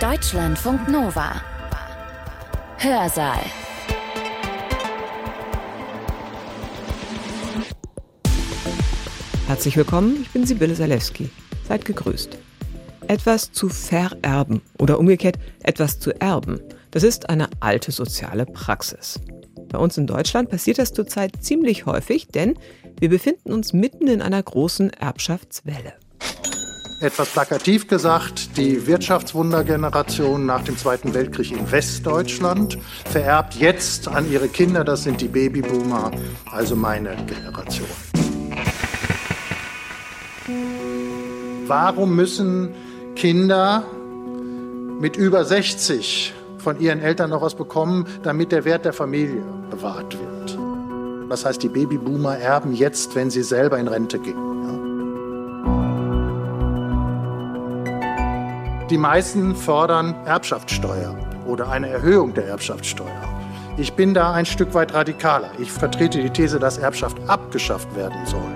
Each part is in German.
Deutschlandfunk Nova. Hörsaal. Herzlich willkommen, ich bin Sibylle Salewski. Seid gegrüßt. Etwas zu vererben oder umgekehrt etwas zu erben, das ist eine alte soziale Praxis. Bei uns in Deutschland passiert das zurzeit ziemlich häufig, denn wir befinden uns mitten in einer großen Erbschaftswelle. Etwas plakativ gesagt, die Wirtschaftswundergeneration nach dem Zweiten Weltkrieg in Westdeutschland vererbt jetzt an ihre Kinder, das sind die Babyboomer, also meine Generation. Warum müssen Kinder mit über 60 von ihren Eltern noch was bekommen, damit der Wert der Familie bewahrt wird? Das heißt, die Babyboomer erben jetzt, wenn sie selber in Rente gehen. Die meisten fordern Erbschaftssteuer oder eine Erhöhung der Erbschaftssteuer. Ich bin da ein Stück weit radikaler. Ich vertrete die These, dass Erbschaft abgeschafft werden soll.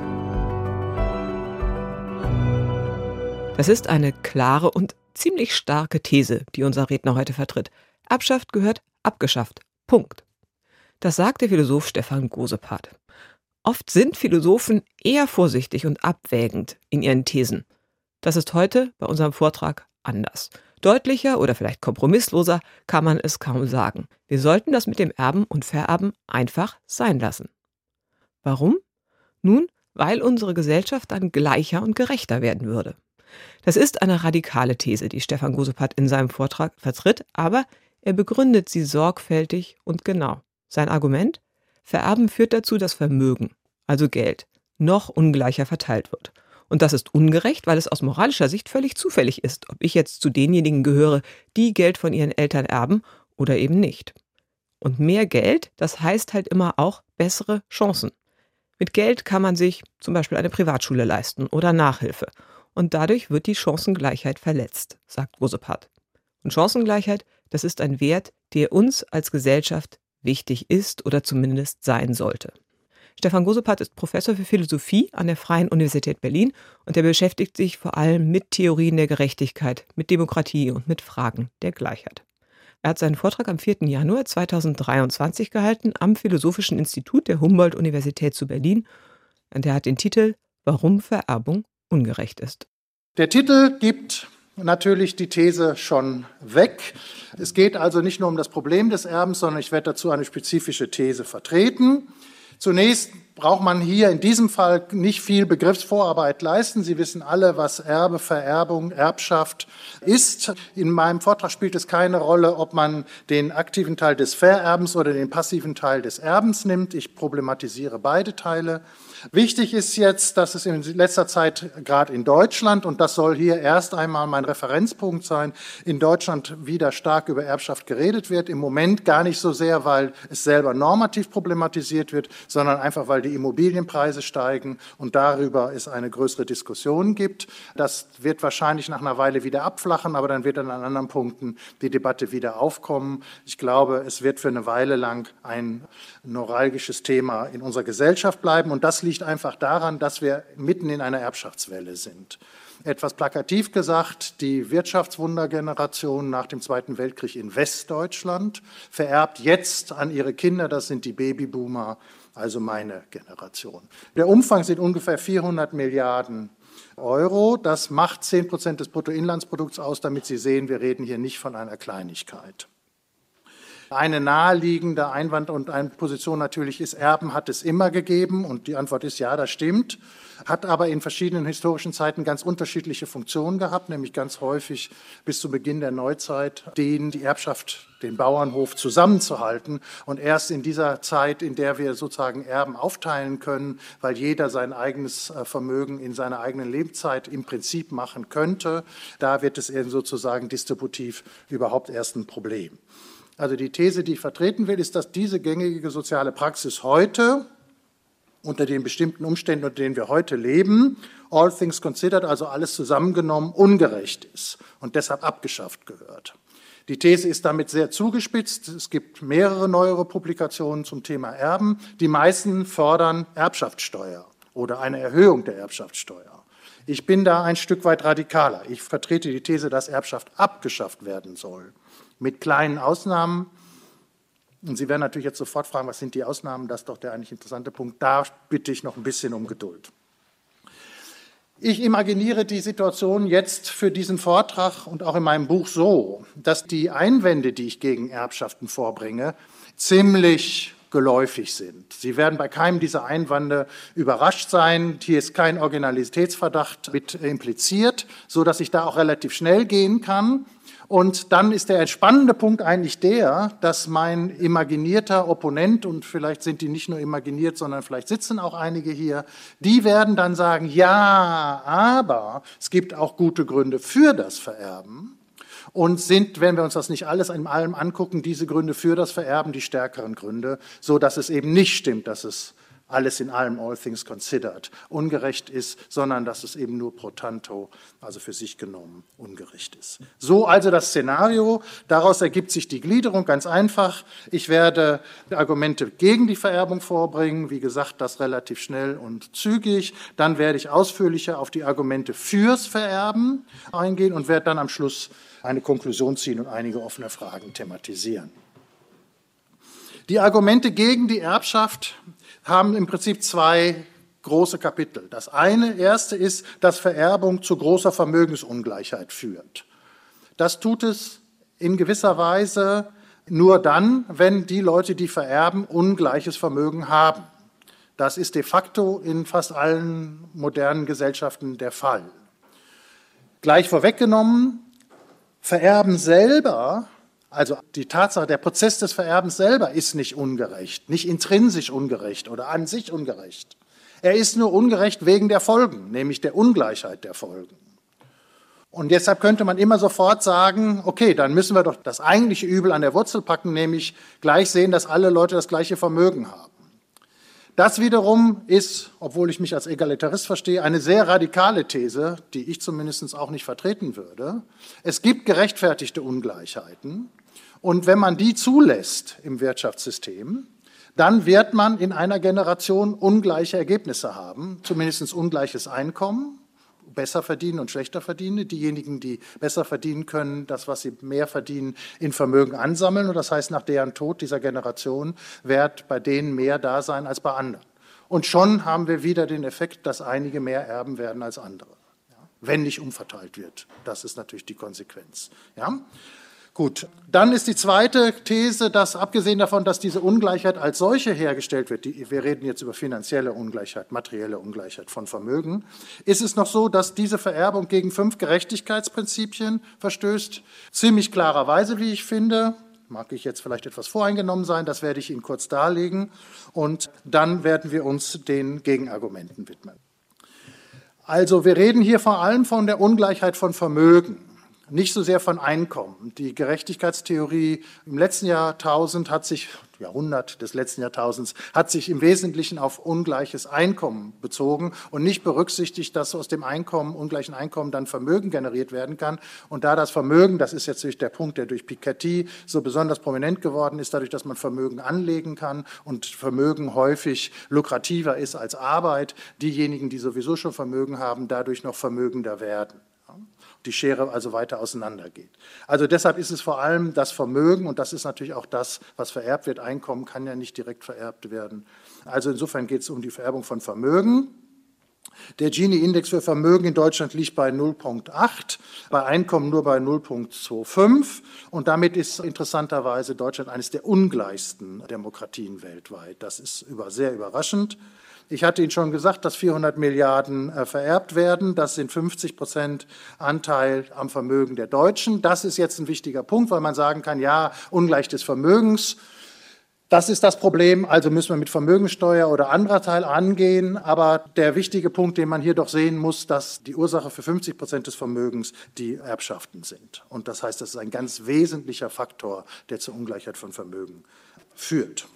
Das ist eine klare und ziemlich starke These, die unser Redner heute vertritt. Erbschaft gehört abgeschafft. Punkt. Das sagt der Philosoph Stefan Gosepart. Oft sind Philosophen eher vorsichtig und abwägend in ihren Thesen. Das ist heute bei unserem Vortrag anders. Deutlicher oder vielleicht kompromissloser kann man es kaum sagen. Wir sollten das mit dem Erben und Vererben einfach sein lassen. Warum? Nun, weil unsere Gesellschaft dann gleicher und gerechter werden würde. Das ist eine radikale These, die Stefan Gosepart in seinem Vortrag vertritt, aber er begründet sie sorgfältig und genau. Sein Argument? Vererben führt dazu, dass Vermögen, also Geld, noch ungleicher verteilt wird. Und das ist ungerecht, weil es aus moralischer Sicht völlig zufällig ist, ob ich jetzt zu denjenigen gehöre, die Geld von ihren Eltern erben oder eben nicht. Und mehr Geld, das heißt halt immer auch bessere Chancen. Mit Geld kann man sich zum Beispiel eine Privatschule leisten oder Nachhilfe. Und dadurch wird die Chancengleichheit verletzt, sagt Rosepart. Und Chancengleichheit, das ist ein Wert, der uns als Gesellschaft wichtig ist oder zumindest sein sollte. Stefan Gosepart ist Professor für Philosophie an der Freien Universität Berlin und er beschäftigt sich vor allem mit Theorien der Gerechtigkeit, mit Demokratie und mit Fragen der Gleichheit. Er hat seinen Vortrag am 4. Januar 2023 gehalten am Philosophischen Institut der Humboldt-Universität zu Berlin und er hat den Titel Warum Vererbung ungerecht ist. Der Titel gibt natürlich die These schon weg. Es geht also nicht nur um das Problem des Erbens, sondern ich werde dazu eine spezifische These vertreten. Zunächst braucht man hier in diesem Fall nicht viel Begriffsvorarbeit leisten. Sie wissen alle, was Erbe, Vererbung, Erbschaft ist. In meinem Vortrag spielt es keine Rolle, ob man den aktiven Teil des Vererbens oder den passiven Teil des Erbens nimmt. Ich problematisiere beide Teile. Wichtig ist jetzt, dass es in letzter Zeit gerade in Deutschland, und das soll hier erst einmal mein Referenzpunkt sein, in Deutschland wieder stark über Erbschaft geredet wird. Im Moment gar nicht so sehr, weil es selber normativ problematisiert wird, sondern einfach, weil die Immobilienpreise steigen und darüber es eine größere Diskussion gibt. Das wird wahrscheinlich nach einer Weile wieder abflachen, aber dann wird an anderen Punkten die Debatte wieder aufkommen. Ich glaube, es wird für eine Weile lang ein neuralgisches Thema in unserer Gesellschaft bleiben und das liegt einfach daran, dass wir mitten in einer Erbschaftswelle sind. Etwas plakativ gesagt, die Wirtschaftswundergeneration nach dem Zweiten Weltkrieg in Westdeutschland vererbt jetzt an ihre Kinder, das sind die Babyboomer, also meine Generation. Der Umfang sind ungefähr 400 Milliarden Euro. Das macht 10 Prozent des Bruttoinlandsprodukts aus, damit Sie sehen, wir reden hier nicht von einer Kleinigkeit. Eine naheliegende Einwand und eine Position natürlich ist, Erben hat es immer gegeben und die Antwort ist ja, das stimmt, hat aber in verschiedenen historischen Zeiten ganz unterschiedliche Funktionen gehabt, nämlich ganz häufig bis zu Beginn der Neuzeit, den die Erbschaft den Bauernhof zusammenzuhalten. Und erst in dieser Zeit, in der wir sozusagen Erben aufteilen können, weil jeder sein eigenes äh, Vermögen in seiner eigenen Lebzeit im Prinzip machen könnte, da wird es eben sozusagen distributiv überhaupt erst ein Problem. Also die These, die ich vertreten will, ist, dass diese gängige soziale Praxis heute unter den bestimmten Umständen, unter denen wir heute leben, all things considered, also alles zusammengenommen, ungerecht ist und deshalb abgeschafft gehört. Die These ist damit sehr zugespitzt. Es gibt mehrere neuere Publikationen zum Thema Erben. Die meisten fordern Erbschaftssteuer oder eine Erhöhung der Erbschaftssteuer. Ich bin da ein Stück weit radikaler. Ich vertrete die These, dass Erbschaft abgeschafft werden soll. Mit kleinen Ausnahmen. Und Sie werden natürlich jetzt sofort fragen, was sind die Ausnahmen? Das ist doch der eigentlich interessante Punkt. Da bitte ich noch ein bisschen um Geduld. Ich imaginiere die Situation jetzt für diesen Vortrag und auch in meinem Buch so, dass die Einwände, die ich gegen Erbschaften vorbringe, ziemlich geläufig sind. Sie werden bei keinem dieser Einwände überrascht sein. Hier ist kein Originalitätsverdacht mit impliziert, so dass ich da auch relativ schnell gehen kann. Und dann ist der entspannende Punkt eigentlich der, dass mein imaginierter Opponent, und vielleicht sind die nicht nur imaginiert, sondern vielleicht sitzen auch einige hier, die werden dann sagen, ja, aber es gibt auch gute Gründe für das Vererben. Und sind, wenn wir uns das nicht alles in allem angucken, diese Gründe für das Vererben die stärkeren Gründe, so dass es eben nicht stimmt, dass es alles in allem, all things considered, ungerecht ist, sondern dass es eben nur pro tanto, also für sich genommen, ungerecht ist. So also das Szenario. Daraus ergibt sich die Gliederung ganz einfach. Ich werde Argumente gegen die Vererbung vorbringen, wie gesagt, das relativ schnell und zügig. Dann werde ich ausführlicher auf die Argumente fürs Vererben eingehen und werde dann am Schluss eine Konklusion ziehen und einige offene Fragen thematisieren. Die Argumente gegen die Erbschaft haben im Prinzip zwei große Kapitel. Das eine, erste ist, dass Vererbung zu großer Vermögensungleichheit führt. Das tut es in gewisser Weise nur dann, wenn die Leute, die vererben, ungleiches Vermögen haben. Das ist de facto in fast allen modernen Gesellschaften der Fall. Gleich vorweggenommen, Vererben selber also die Tatsache, der Prozess des Vererbens selber ist nicht ungerecht, nicht intrinsisch ungerecht oder an sich ungerecht. Er ist nur ungerecht wegen der Folgen, nämlich der Ungleichheit der Folgen. Und deshalb könnte man immer sofort sagen, okay, dann müssen wir doch das eigentliche Übel an der Wurzel packen, nämlich gleich sehen, dass alle Leute das gleiche Vermögen haben. Das wiederum ist, obwohl ich mich als Egalitarist verstehe, eine sehr radikale These, die ich zumindest auch nicht vertreten würde. Es gibt gerechtfertigte Ungleichheiten. Und wenn man die zulässt im Wirtschaftssystem, dann wird man in einer Generation ungleiche Ergebnisse haben, zumindest ungleiches Einkommen, besser verdienen und schlechter verdienen. Diejenigen, die besser verdienen können, das, was sie mehr verdienen, in Vermögen ansammeln. Und das heißt, nach deren Tod dieser Generation wird bei denen mehr da sein als bei anderen. Und schon haben wir wieder den Effekt, dass einige mehr erben werden als andere, wenn nicht umverteilt wird. Das ist natürlich die Konsequenz. Ja. Gut, dann ist die zweite These, dass abgesehen davon, dass diese Ungleichheit als solche hergestellt wird, die, wir reden jetzt über finanzielle Ungleichheit, materielle Ungleichheit von Vermögen, ist es noch so, dass diese Vererbung gegen fünf Gerechtigkeitsprinzipien verstößt, ziemlich klarerweise, wie ich finde. Mag ich jetzt vielleicht etwas voreingenommen sein, das werde ich Ihnen kurz darlegen und dann werden wir uns den Gegenargumenten widmen. Also wir reden hier vor allem von der Ungleichheit von Vermögen nicht so sehr von Einkommen. Die Gerechtigkeitstheorie im letzten Jahrtausend hat sich, Jahrhundert des letzten Jahrtausends, hat sich im Wesentlichen auf ungleiches Einkommen bezogen und nicht berücksichtigt, dass aus dem Einkommen, ungleichen Einkommen dann Vermögen generiert werden kann. Und da das Vermögen, das ist jetzt durch der Punkt, der durch Piketty so besonders prominent geworden ist, dadurch, dass man Vermögen anlegen kann und Vermögen häufig lukrativer ist als Arbeit, diejenigen, die sowieso schon Vermögen haben, dadurch noch vermögender werden die Schere also weiter auseinandergeht. Also deshalb ist es vor allem das Vermögen und das ist natürlich auch das, was vererbt wird. Einkommen kann ja nicht direkt vererbt werden. Also insofern geht es um die Vererbung von Vermögen. Der Gini-Index für Vermögen in Deutschland liegt bei 0,8, bei Einkommen nur bei 0,25 und damit ist interessanterweise Deutschland eines der ungleichsten Demokratien weltweit. Das ist sehr überraschend. Ich hatte Ihnen schon gesagt, dass 400 Milliarden äh, vererbt werden. Das sind 50 Prozent Anteil am Vermögen der Deutschen. Das ist jetzt ein wichtiger Punkt, weil man sagen kann, ja, Ungleich des Vermögens. Das ist das Problem, also müssen wir mit Vermögensteuer oder anderer Teil angehen. Aber der wichtige Punkt, den man hier doch sehen muss, dass die Ursache für 50 Prozent des Vermögens die Erbschaften sind. Und das heißt, das ist ein ganz wesentlicher Faktor, der zur Ungleichheit von Vermögen führt.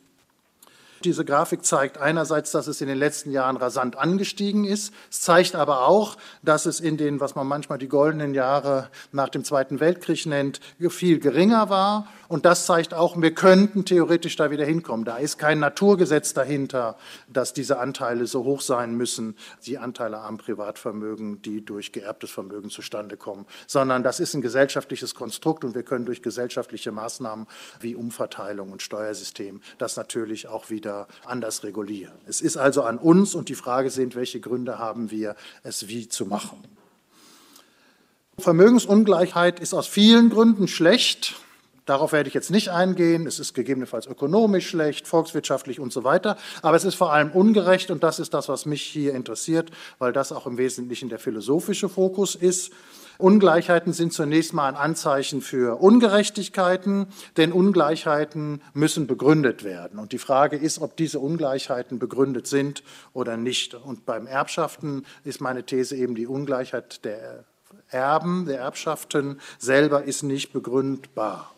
Diese Grafik zeigt einerseits, dass es in den letzten Jahren rasant angestiegen ist. Es zeigt aber auch, dass es in den, was man manchmal die goldenen Jahre nach dem Zweiten Weltkrieg nennt, viel geringer war. Und das zeigt auch, wir könnten theoretisch da wieder hinkommen. Da ist kein Naturgesetz dahinter, dass diese Anteile so hoch sein müssen, die Anteile am Privatvermögen, die durch geerbtes Vermögen zustande kommen, sondern das ist ein gesellschaftliches Konstrukt und wir können durch gesellschaftliche Maßnahmen wie Umverteilung und Steuersystem das natürlich auch wieder wieder anders regulieren. Es ist also an uns und die Frage sind, welche Gründe haben wir, es wie zu machen. Vermögensungleichheit ist aus vielen Gründen schlecht. Darauf werde ich jetzt nicht eingehen. Es ist gegebenenfalls ökonomisch schlecht, volkswirtschaftlich und so weiter. Aber es ist vor allem ungerecht und das ist das, was mich hier interessiert, weil das auch im Wesentlichen der philosophische Fokus ist. Ungleichheiten sind zunächst mal ein Anzeichen für Ungerechtigkeiten, denn Ungleichheiten müssen begründet werden. Und die Frage ist, ob diese Ungleichheiten begründet sind oder nicht. Und beim Erbschaften ist meine These eben die Ungleichheit der Erben, der Erbschaften selber ist nicht begründbar.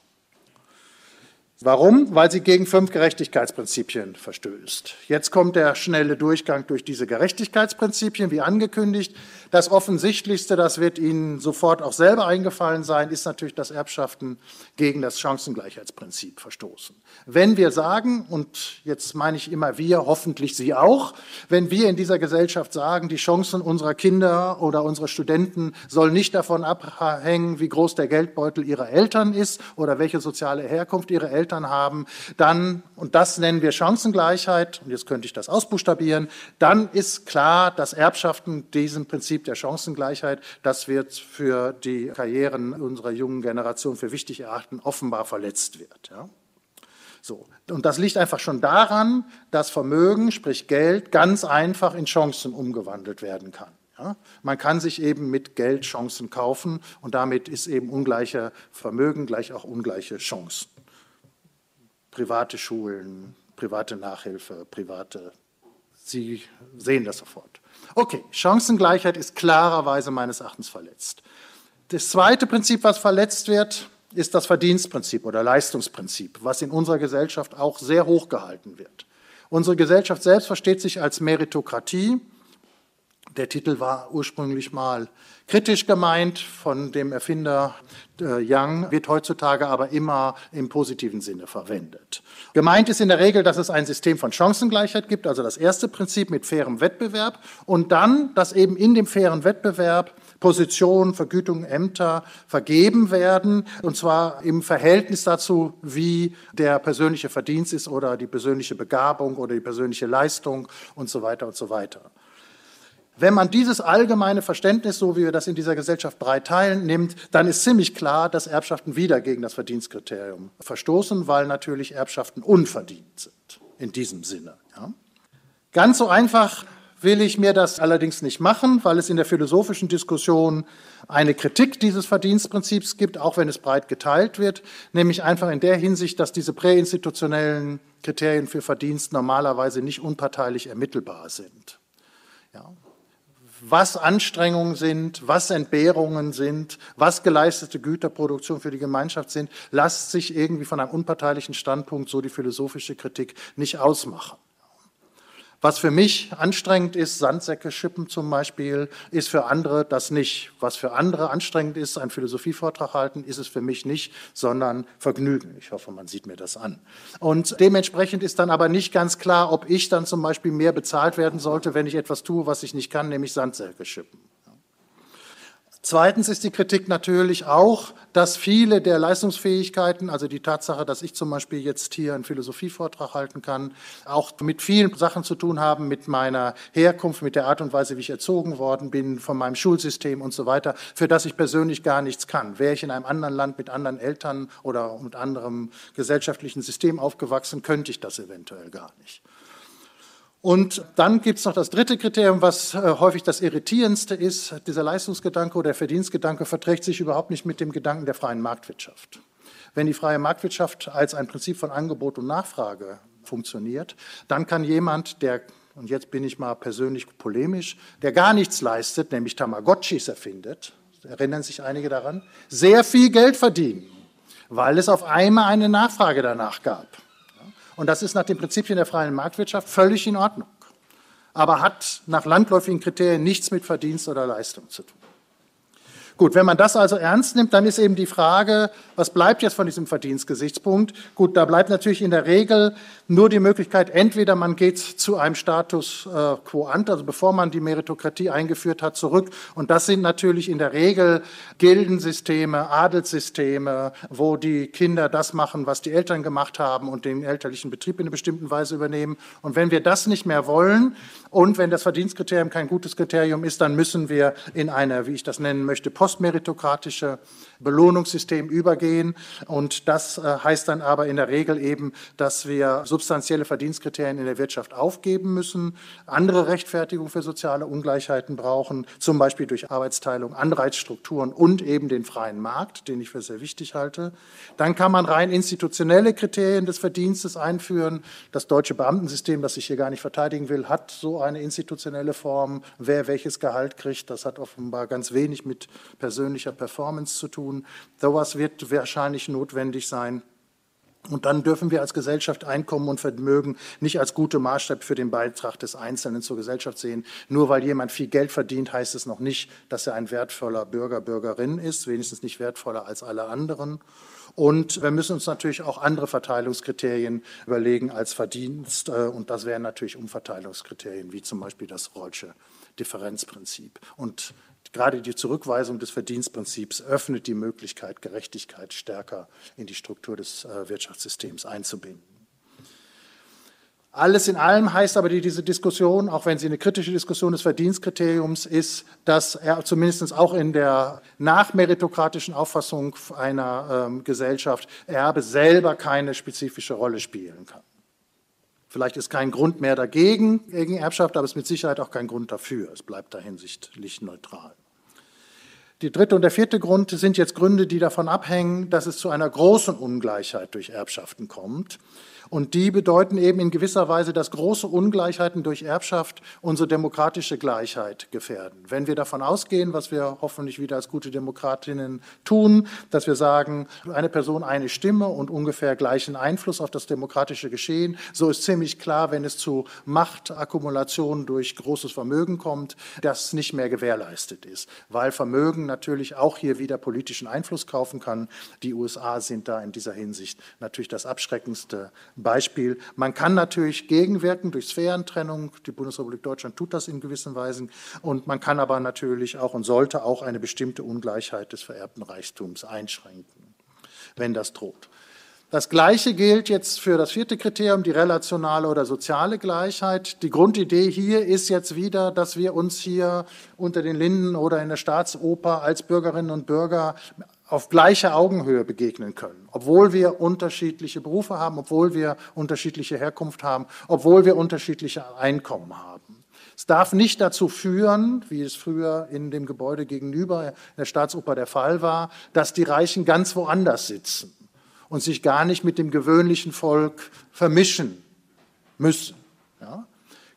Warum? Weil sie gegen fünf Gerechtigkeitsprinzipien verstößt. Jetzt kommt der schnelle Durchgang durch diese Gerechtigkeitsprinzipien, wie angekündigt. Das Offensichtlichste, das wird Ihnen sofort auch selber eingefallen sein, ist natürlich, dass Erbschaften gegen das Chancengleichheitsprinzip verstoßen. Wenn wir sagen, und jetzt meine ich immer wir, hoffentlich Sie auch, wenn wir in dieser Gesellschaft sagen, die Chancen unserer Kinder oder unserer Studenten sollen nicht davon abhängen, wie groß der Geldbeutel ihrer Eltern ist oder welche soziale Herkunft ihre Eltern Eltern haben, dann, und das nennen wir Chancengleichheit, und jetzt könnte ich das ausbuchstabieren, dann ist klar, dass Erbschaften diesem Prinzip der Chancengleichheit, das wir für die Karrieren unserer jungen Generation für wichtig erachten, offenbar verletzt wird. Ja? So. Und das liegt einfach schon daran, dass Vermögen, sprich Geld, ganz einfach in Chancen umgewandelt werden kann. Ja? Man kann sich eben mit Geld Chancen kaufen und damit ist eben ungleicher Vermögen gleich auch ungleiche Chancen private Schulen, private Nachhilfe, private. Sie sehen das sofort. Okay, Chancengleichheit ist klarerweise meines Erachtens verletzt. Das zweite Prinzip, was verletzt wird, ist das Verdienstprinzip oder Leistungsprinzip, was in unserer Gesellschaft auch sehr hoch gehalten wird. Unsere Gesellschaft selbst versteht sich als Meritokratie. Der Titel war ursprünglich mal kritisch gemeint von dem Erfinder äh, Young, wird heutzutage aber immer im positiven Sinne verwendet. Gemeint ist in der Regel, dass es ein System von Chancengleichheit gibt, also das erste Prinzip mit fairem Wettbewerb und dann, dass eben in dem fairen Wettbewerb Positionen, Vergütungen, Ämter vergeben werden, und zwar im Verhältnis dazu, wie der persönliche Verdienst ist oder die persönliche Begabung oder die persönliche Leistung und so weiter und so weiter. Wenn man dieses allgemeine Verständnis, so wie wir das in dieser Gesellschaft breit teilen, nimmt, dann ist ziemlich klar, dass Erbschaften wieder gegen das Verdienstkriterium verstoßen, weil natürlich Erbschaften unverdient sind, in diesem Sinne. Ja. Ganz so einfach will ich mir das allerdings nicht machen, weil es in der philosophischen Diskussion eine Kritik dieses Verdienstprinzips gibt, auch wenn es breit geteilt wird, nämlich einfach in der Hinsicht, dass diese präinstitutionellen Kriterien für Verdienst normalerweise nicht unparteilich ermittelbar sind. Ja was Anstrengungen sind, was Entbehrungen sind, was geleistete Güterproduktion für die Gemeinschaft sind, lässt sich irgendwie von einem unparteilichen Standpunkt, so die philosophische Kritik, nicht ausmachen. Was für mich anstrengend ist, Sandsäcke schippen zum Beispiel, ist für andere das nicht. Was für andere anstrengend ist, einen Philosophievortrag halten, ist es für mich nicht, sondern Vergnügen. Ich hoffe, man sieht mir das an. Und dementsprechend ist dann aber nicht ganz klar, ob ich dann zum Beispiel mehr bezahlt werden sollte, wenn ich etwas tue, was ich nicht kann, nämlich Sandsäcke schippen. Zweitens ist die Kritik natürlich auch, dass viele der Leistungsfähigkeiten, also die Tatsache, dass ich zum Beispiel jetzt hier einen Philosophievortrag halten kann, auch mit vielen Sachen zu tun haben, mit meiner Herkunft, mit der Art und Weise, wie ich erzogen worden bin, von meinem Schulsystem und so weiter, für das ich persönlich gar nichts kann. Wäre ich in einem anderen Land mit anderen Eltern oder mit anderem gesellschaftlichen System aufgewachsen, könnte ich das eventuell gar nicht. Und dann gibt es noch das dritte Kriterium, was äh, häufig das irritierendste ist. Dieser Leistungsgedanke oder der Verdienstgedanke verträgt sich überhaupt nicht mit dem Gedanken der freien Marktwirtschaft. Wenn die freie Marktwirtschaft als ein Prinzip von Angebot und Nachfrage funktioniert, dann kann jemand, der, und jetzt bin ich mal persönlich polemisch, der gar nichts leistet, nämlich Tamagotchis erfindet, erinnern sich einige daran, sehr viel Geld verdienen, weil es auf einmal eine Nachfrage danach gab. Und das ist nach den Prinzipien der freien Marktwirtschaft völlig in Ordnung, aber hat nach landläufigen Kriterien nichts mit Verdienst oder Leistung zu tun. Gut, wenn man das also ernst nimmt, dann ist eben die Frage, was bleibt jetzt von diesem Verdienstgesichtspunkt? Gut, da bleibt natürlich in der Regel nur die Möglichkeit, entweder man geht zu einem Status äh, quo ante, also bevor man die Meritokratie eingeführt hat, zurück. Und das sind natürlich in der Regel Gildensysteme, Adelssysteme, wo die Kinder das machen, was die Eltern gemacht haben und den elterlichen Betrieb in einer bestimmten Weise übernehmen. Und wenn wir das nicht mehr wollen und wenn das Verdienstkriterium kein gutes Kriterium ist, dann müssen wir in eine, wie ich das nennen möchte, postmeritokratische Belohnungssystem übergehen. Und das äh, heißt dann aber in der Regel eben, dass wir substanzielle Verdienstkriterien in der Wirtschaft aufgeben müssen, andere Rechtfertigung für soziale Ungleichheiten brauchen, zum Beispiel durch Arbeitsteilung, Anreizstrukturen und eben den freien Markt, den ich für sehr wichtig halte. Dann kann man rein institutionelle Kriterien des Verdienstes einführen. Das deutsche Beamtensystem, das ich hier gar nicht verteidigen will, hat so eine institutionelle Form. Wer welches Gehalt kriegt, das hat offenbar ganz wenig mit persönlicher Performance zu tun tun. Sowas wird wahrscheinlich notwendig sein. Und dann dürfen wir als Gesellschaft Einkommen und Vermögen nicht als gute Maßstab für den Beitrag des Einzelnen zur Gesellschaft sehen. Nur weil jemand viel Geld verdient, heißt es noch nicht, dass er ein wertvoller Bürger, Bürgerin ist, wenigstens nicht wertvoller als alle anderen. Und wir müssen uns natürlich auch andere Verteilungskriterien überlegen als Verdienst. Äh, und das wären natürlich Umverteilungskriterien, wie zum Beispiel das Rollsche Differenzprinzip. Und Gerade die Zurückweisung des Verdienstprinzips öffnet die Möglichkeit, Gerechtigkeit stärker in die Struktur des äh, Wirtschaftssystems einzubinden. Alles in allem heißt aber diese Diskussion, auch wenn sie eine kritische Diskussion des Verdienstkriteriums ist, dass er zumindest auch in der nachmeritokratischen Auffassung einer ähm, Gesellschaft Erbe selber keine spezifische Rolle spielen kann. Vielleicht ist kein Grund mehr dagegen, gegen Erbschaft, aber es ist mit Sicherheit auch kein Grund dafür. Es bleibt da hinsichtlich neutral. Die dritte und der vierte Grund sind jetzt Gründe, die davon abhängen, dass es zu einer großen Ungleichheit durch Erbschaften kommt. Und die bedeuten eben in gewisser Weise, dass große Ungleichheiten durch Erbschaft unsere demokratische Gleichheit gefährden. Wenn wir davon ausgehen, was wir hoffentlich wieder als gute Demokratinnen tun, dass wir sagen, eine Person eine Stimme und ungefähr gleichen Einfluss auf das demokratische Geschehen, so ist ziemlich klar, wenn es zu Machtakkumulation durch großes Vermögen kommt, dass nicht mehr gewährleistet ist, weil Vermögen natürlich auch hier wieder politischen Einfluss kaufen kann. Die USA sind da in dieser Hinsicht natürlich das abschreckendste Beispiel. Man kann natürlich gegenwirken durch Sphärentrennung. Die Bundesrepublik Deutschland tut das in gewissen Weisen. Und man kann aber natürlich auch und sollte auch eine bestimmte Ungleichheit des vererbten Reichtums einschränken, wenn das droht. Das Gleiche gilt jetzt für das vierte Kriterium, die relationale oder soziale Gleichheit. Die Grundidee hier ist jetzt wieder, dass wir uns hier unter den Linden oder in der Staatsoper als Bürgerinnen und Bürger auf gleicher Augenhöhe begegnen können, obwohl wir unterschiedliche Berufe haben, obwohl wir unterschiedliche Herkunft haben, obwohl wir unterschiedliche Einkommen haben. Es darf nicht dazu führen, wie es früher in dem Gebäude gegenüber in der Staatsoper der Fall war, dass die Reichen ganz woanders sitzen und sich gar nicht mit dem gewöhnlichen Volk vermischen müssen. Ja?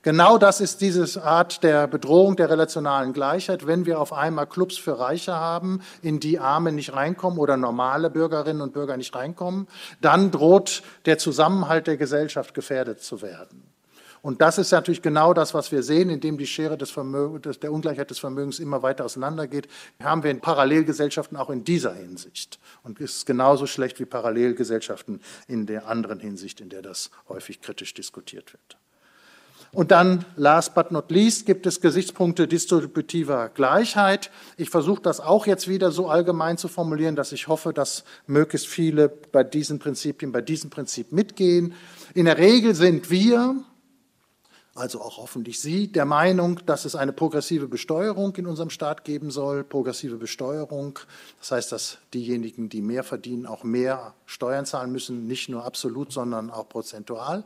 Genau das ist diese Art der Bedrohung der relationalen Gleichheit, wenn wir auf einmal Clubs für Reiche haben, in die Arme nicht reinkommen oder normale Bürgerinnen und Bürger nicht reinkommen, dann droht der Zusammenhalt der Gesellschaft gefährdet zu werden. Und das ist natürlich genau das, was wir sehen, indem die Schere des Vermögens, der Ungleichheit des Vermögens immer weiter auseinandergeht, haben wir in Parallelgesellschaften auch in dieser Hinsicht. Und es ist genauso schlecht wie Parallelgesellschaften in der anderen Hinsicht, in der das häufig kritisch diskutiert wird. Und dann, last but not least, gibt es Gesichtspunkte distributiver Gleichheit. Ich versuche das auch jetzt wieder so allgemein zu formulieren, dass ich hoffe, dass möglichst viele bei diesen Prinzipien, bei diesem Prinzip mitgehen. In der Regel sind wir, also auch hoffentlich Sie, der Meinung, dass es eine progressive Besteuerung in unserem Staat geben soll. Progressive Besteuerung, das heißt, dass diejenigen, die mehr verdienen, auch mehr Steuern zahlen müssen, nicht nur absolut, sondern auch prozentual.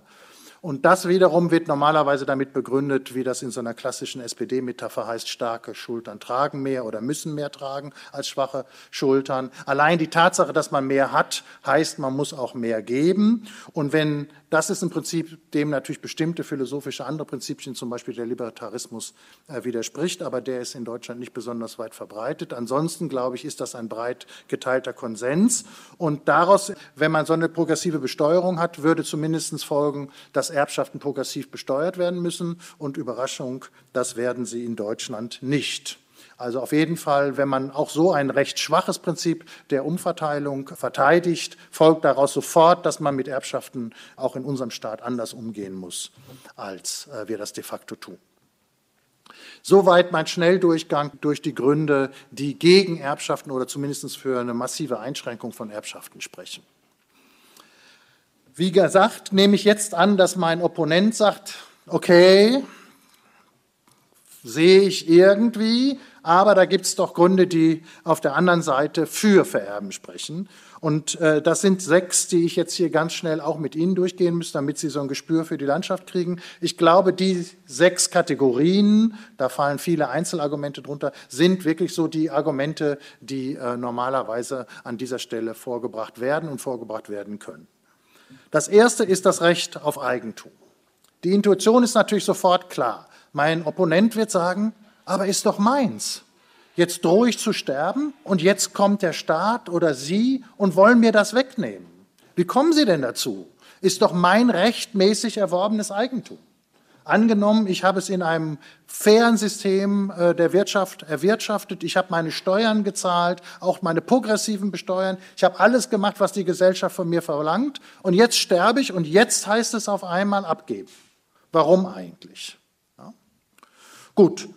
Und das wiederum wird normalerweise damit begründet, wie das in so einer klassischen SPD-Metapher heißt, starke Schultern tragen mehr oder müssen mehr tragen als schwache Schultern. Allein die Tatsache, dass man mehr hat, heißt, man muss auch mehr geben. Und wenn das ist im Prinzip dem natürlich bestimmte philosophische andere Prinzipien, zum Beispiel der Libertarismus, äh, widerspricht, aber der ist in Deutschland nicht besonders weit verbreitet. Ansonsten, glaube ich, ist das ein breit geteilter Konsens. Und daraus, wenn man so eine progressive Besteuerung hat, würde zumindest folgen, dass Erbschaften progressiv besteuert werden müssen. Und Überraschung, das werden sie in Deutschland nicht. Also auf jeden Fall, wenn man auch so ein recht schwaches Prinzip der Umverteilung verteidigt, folgt daraus sofort, dass man mit Erbschaften auch in unserem Staat anders umgehen muss, als äh, wir das de facto tun. Soweit mein Schnelldurchgang durch die Gründe, die gegen Erbschaften oder zumindest für eine massive Einschränkung von Erbschaften sprechen. Wie gesagt, nehme ich jetzt an, dass mein Opponent sagt, okay, sehe ich irgendwie, aber da gibt es doch Gründe, die auf der anderen Seite für Vererben sprechen. Und äh, das sind sechs, die ich jetzt hier ganz schnell auch mit Ihnen durchgehen muss, damit Sie so ein Gespür für die Landschaft kriegen. Ich glaube, die sechs Kategorien, da fallen viele Einzelargumente drunter, sind wirklich so die Argumente, die äh, normalerweise an dieser Stelle vorgebracht werden und vorgebracht werden können. Das erste ist das Recht auf Eigentum. Die Intuition ist natürlich sofort klar. Mein Opponent wird sagen, aber ist doch meins. Jetzt drohe ich zu sterben und jetzt kommt der Staat oder Sie und wollen mir das wegnehmen. Wie kommen Sie denn dazu? Ist doch mein rechtmäßig erworbenes Eigentum. Angenommen, ich habe es in einem fairen System äh, der Wirtschaft erwirtschaftet, ich habe meine Steuern gezahlt, auch meine progressiven Besteuern, ich habe alles gemacht, was die Gesellschaft von mir verlangt und jetzt sterbe ich und jetzt heißt es auf einmal abgeben. Warum eigentlich? Gut,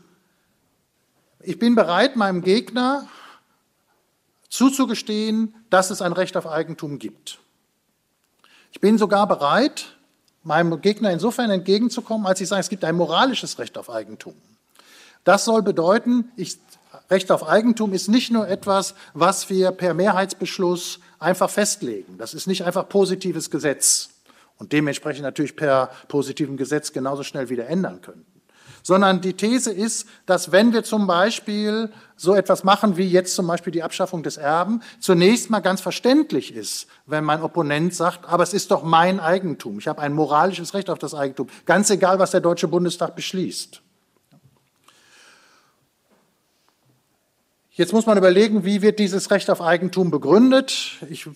ich bin bereit, meinem Gegner zuzugestehen, dass es ein Recht auf Eigentum gibt. Ich bin sogar bereit, meinem Gegner insofern entgegenzukommen, als ich sage, es gibt ein moralisches Recht auf Eigentum. Das soll bedeuten, ich, Recht auf Eigentum ist nicht nur etwas, was wir per Mehrheitsbeschluss einfach festlegen. Das ist nicht einfach positives Gesetz und dementsprechend natürlich per positivem Gesetz genauso schnell wieder ändern können sondern die These ist, dass wenn wir zum Beispiel so etwas machen wie jetzt zum Beispiel die Abschaffung des Erben, zunächst mal ganz verständlich ist, wenn mein Opponent sagt, aber es ist doch mein Eigentum, ich habe ein moralisches Recht auf das Eigentum, ganz egal, was der Deutsche Bundestag beschließt. Jetzt muss man überlegen, wie wird dieses Recht auf Eigentum begründet. Ich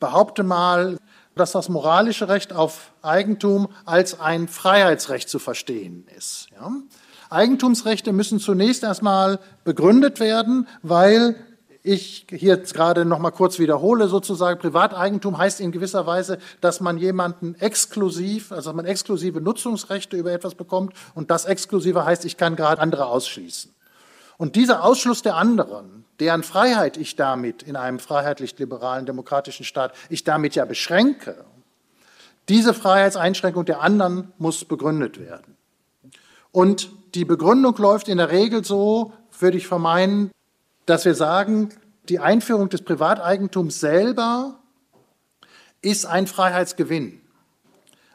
behaupte mal, dass das moralische Recht auf Eigentum als ein Freiheitsrecht zu verstehen ist. Ja? Eigentumsrechte müssen zunächst erstmal begründet werden, weil ich hier gerade noch mal kurz wiederhole, sozusagen Privateigentum heißt in gewisser Weise, dass man jemanden exklusiv, also dass man exklusive Nutzungsrechte über etwas bekommt und das Exklusive heißt, ich kann gerade andere ausschließen. Und dieser Ausschluss der anderen, deren Freiheit ich damit in einem freiheitlich-liberalen demokratischen Staat, ich damit ja beschränke, diese Freiheitseinschränkung der anderen muss begründet werden. Und die Begründung läuft in der Regel so, würde ich vermeiden, dass wir sagen, die Einführung des Privateigentums selber ist ein Freiheitsgewinn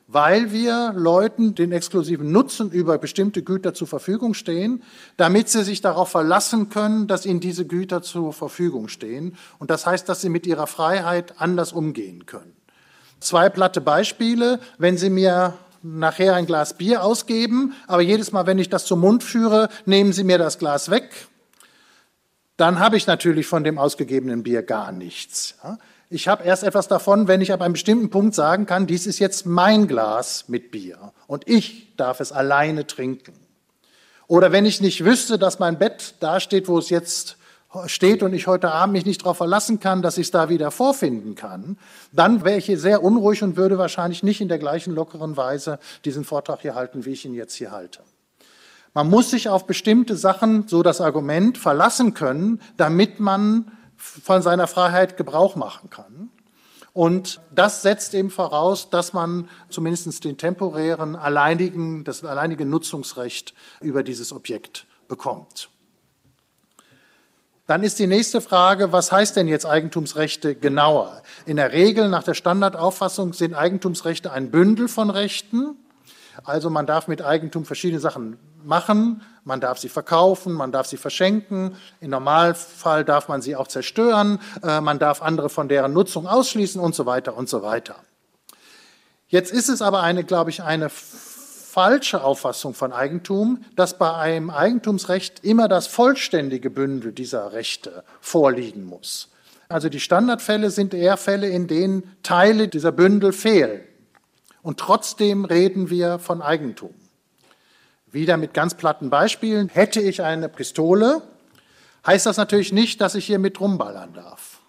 weil wir Leuten den exklusiven Nutzen über bestimmte Güter zur Verfügung stehen, damit sie sich darauf verlassen können, dass ihnen diese Güter zur Verfügung stehen. Und das heißt, dass sie mit ihrer Freiheit anders umgehen können. Zwei platte Beispiele. Wenn Sie mir nachher ein Glas Bier ausgeben, aber jedes Mal, wenn ich das zum Mund führe, nehmen Sie mir das Glas weg, dann habe ich natürlich von dem ausgegebenen Bier gar nichts. Ich habe erst etwas davon, wenn ich ab einem bestimmten Punkt sagen kann, dies ist jetzt mein Glas mit Bier und ich darf es alleine trinken. Oder wenn ich nicht wüsste, dass mein Bett da steht, wo es jetzt steht und ich heute Abend mich nicht darauf verlassen kann, dass ich es da wieder vorfinden kann, dann wäre ich hier sehr unruhig und würde wahrscheinlich nicht in der gleichen lockeren Weise diesen Vortrag hier halten, wie ich ihn jetzt hier halte. Man muss sich auf bestimmte Sachen, so das Argument, verlassen können, damit man von seiner Freiheit Gebrauch machen kann. Und das setzt eben voraus, dass man zumindest den temporären, alleinigen, das alleinige Nutzungsrecht über dieses Objekt bekommt. Dann ist die nächste Frage, was heißt denn jetzt Eigentumsrechte genauer? In der Regel nach der Standardauffassung sind Eigentumsrechte ein Bündel von Rechten, Also man darf mit Eigentum verschiedene Sachen machen. Man darf sie verkaufen, man darf sie verschenken. Im Normalfall darf man sie auch zerstören. Äh, man darf andere von deren Nutzung ausschließen und so weiter und so weiter. Jetzt ist es aber eine, glaube ich, eine falsche Auffassung von Eigentum, dass bei einem Eigentumsrecht immer das vollständige Bündel dieser Rechte vorliegen muss. Also die Standardfälle sind eher Fälle, in denen Teile dieser Bündel fehlen. Und trotzdem reden wir von Eigentum. Wieder mit ganz platten Beispielen. Hätte ich eine Pistole, heißt das natürlich nicht, dass ich hier mit rumballern darf.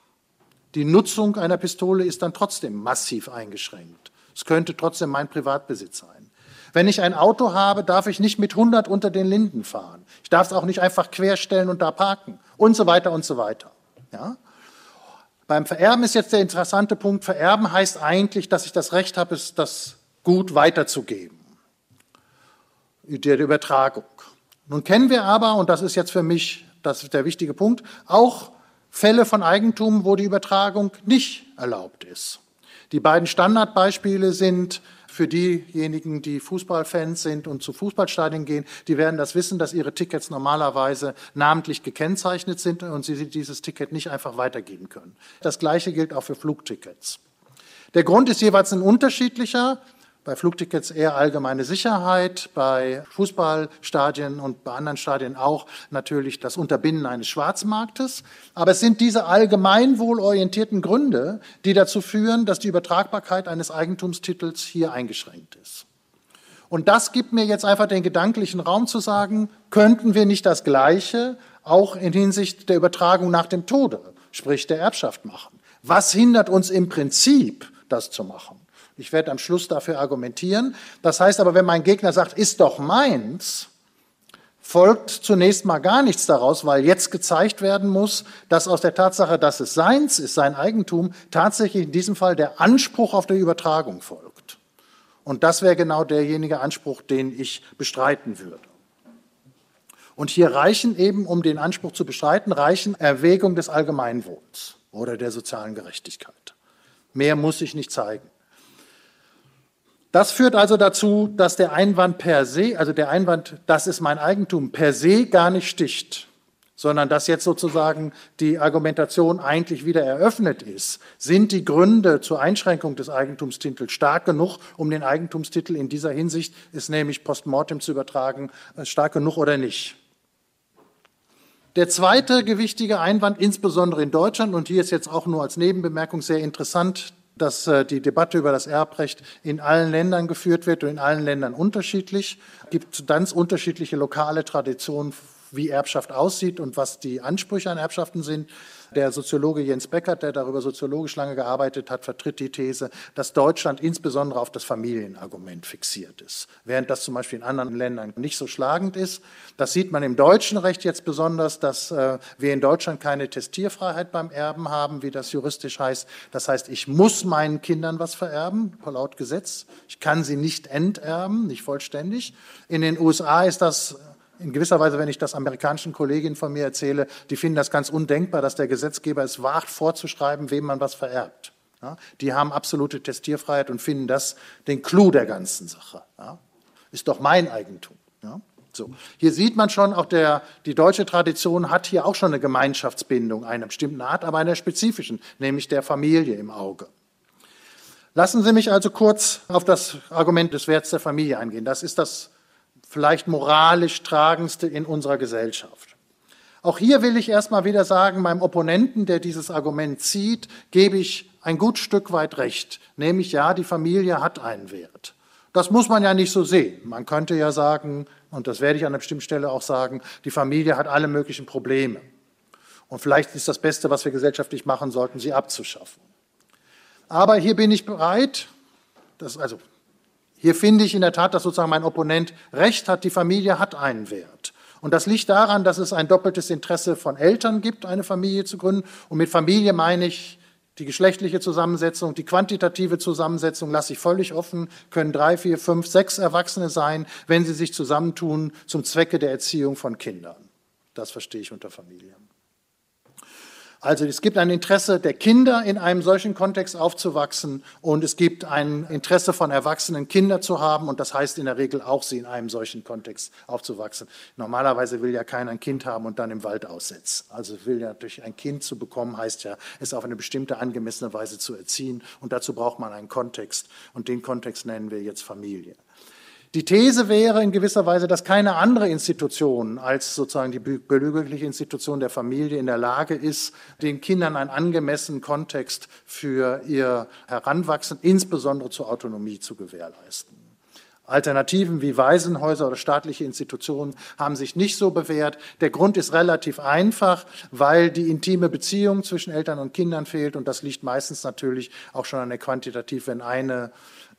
Die Nutzung einer Pistole ist dann trotzdem massiv eingeschränkt. Es könnte trotzdem mein Privatbesitz sein. Wenn ich ein Auto habe, darf ich nicht mit 100 unter den Linden fahren. Ich darf es auch nicht einfach querstellen und da parken und so weiter und so weiter. Ja? Beim Vererben ist jetzt der interessante Punkt, Vererben heißt eigentlich, dass ich das Recht habe, das Gut weiterzugeben. Der Übertragung. Nun kennen wir aber, und das ist jetzt für mich das der wichtige Punkt, auch Fälle von Eigentum, wo die Übertragung nicht erlaubt ist. Die beiden Standardbeispiele sind für diejenigen, die Fußballfans sind und zu Fußballstadien gehen, die werden das wissen, dass ihre Tickets normalerweise namentlich gekennzeichnet sind und sie dieses Ticket nicht einfach weitergeben können. Das Gleiche gilt auch für Flugtickets. Der Grund ist jeweils ein unterschiedlicher bei Flugtickets eher allgemeine Sicherheit, bei Fußballstadien und bei anderen Stadien auch natürlich das Unterbinden eines Schwarzmarktes. Aber es sind diese allgemeinwohlorientierten Gründe, die dazu führen, dass die Übertragbarkeit eines Eigentumstitels hier eingeschränkt ist. Und das gibt mir jetzt einfach den gedanklichen Raum zu sagen, könnten wir nicht das Gleiche auch in Hinsicht der Übertragung nach dem Tode, sprich der Erbschaft machen? Was hindert uns im Prinzip, das zu machen? Ich werde am Schluss dafür argumentieren. Das heißt aber, wenn mein Gegner sagt, ist doch meins, folgt zunächst mal gar nichts daraus, weil jetzt gezeigt werden muss, dass aus der Tatsache, dass es seins ist, sein Eigentum, tatsächlich in diesem Fall der Anspruch auf die Übertragung folgt. Und das wäre genau derjenige Anspruch, den ich bestreiten würde. Und hier reichen eben, um den Anspruch zu bestreiten, reichen Erwägung des Allgemeinwohls oder der sozialen Gerechtigkeit. Mehr muss ich nicht zeigen. Das führt also dazu, dass der Einwand per se, also der Einwand, das ist mein Eigentum, per se gar nicht sticht, sondern dass jetzt sozusagen die Argumentation eigentlich wieder eröffnet ist. Sind die Gründe zur Einschränkung des Eigentumstitels stark genug, um den Eigentumstitel in dieser Hinsicht, ist nämlich postmortem zu übertragen, äh, stark genug oder nicht? Der zweite gewichtige Einwand, insbesondere in Deutschland, und hier ist jetzt auch nur als Nebenbemerkung sehr interessant, dass äh, die Debatte über das Erbrecht in allen Ländern geführt wird und in allen Ländern unterschiedlich. Es gibt ganz unterschiedliche lokale Traditionen, wie Erbschaft aussieht und was die Ansprüche an Erbschaften sind. Der Soziologe Jens Beckert, der darüber soziologisch lange gearbeitet hat, vertritt die These, dass Deutschland insbesondere auf das Familienargument fixiert ist, während das zum Beispiel in anderen Ländern nicht so schlagend ist. Das sieht man im deutschen Recht jetzt besonders, dass äh, wir in Deutschland keine Testierfreiheit beim Erben haben, wie das juristisch heißt. Das heißt, ich muss meinen Kindern was vererben, laut Gesetz. Ich kann sie nicht enterben, nicht vollständig. In den USA ist das in gewisser Weise, wenn ich das amerikanischen Kolleginnen von mir erzähle, die finden das ganz undenkbar, dass der Gesetzgeber es wagt, vorzuschreiben, wem man was vererbt. Ja, die haben absolute Testierfreiheit und finden das den Clou der ganzen Sache. Ja, ist doch mein Eigentum. Ja, so. Hier sieht man schon, auch der, die deutsche Tradition hat hier auch schon eine Gemeinschaftsbindung einer bestimmten Art, aber einer spezifischen, nämlich der Familie im Auge. Lassen Sie mich also kurz auf das Argument des Werts der Familie eingehen. Das ist das vielleicht moralisch tragendste in unserer Gesellschaft. Auch hier will ich erstmal wieder sagen, meinem Opponenten, der dieses Argument zieht, gebe ich ein gut Stück weit recht, nämlich ja, die Familie hat einen Wert. Das muss man ja nicht so sehen. Man könnte ja sagen, und das werde ich an einer bestimmten Stelle auch sagen, die Familie hat alle möglichen Probleme. Und vielleicht ist das Beste, was wir gesellschaftlich machen sollten, sie abzuschaffen. Aber hier bin ich bereit, das, also hier finde ich in der Tat, dass sozusagen mein Opponent recht hat, die Familie hat einen Wert. Und das liegt daran, dass es ein doppeltes Interesse von Eltern gibt, eine Familie zu gründen. Und mit Familie meine ich die geschlechtliche Zusammensetzung, die quantitative Zusammensetzung lasse ich völlig offen, können drei, vier, fünf, sechs Erwachsene sein, wenn sie sich zusammentun zum Zwecke der Erziehung von Kindern. Das verstehe ich unter Familie. Also es gibt ein Interesse der Kinder, in einem solchen Kontext aufzuwachsen und es gibt ein Interesse von Erwachsenen, Kinder zu haben und das heißt in der Regel auch, sie in einem solchen Kontext aufzuwachsen. Normalerweise will ja keiner ein Kind haben und dann im Wald aussetzen. Also will ja durch ein Kind zu bekommen, heißt ja, es auf eine bestimmte angemessene Weise zu erziehen und dazu braucht man einen Kontext und den Kontext nennen wir jetzt Familie. Die These wäre in gewisser Weise, dass keine andere Institution als sozusagen die bürgerliche Institution der Familie in der Lage ist, den Kindern einen angemessenen Kontext für ihr Heranwachsen, insbesondere zur Autonomie, zu gewährleisten. Alternativen wie Waisenhäuser oder staatliche Institutionen haben sich nicht so bewährt. Der Grund ist relativ einfach, weil die intime Beziehung zwischen Eltern und Kindern fehlt und das liegt meistens natürlich auch schon an der Quantitativ, wenn eine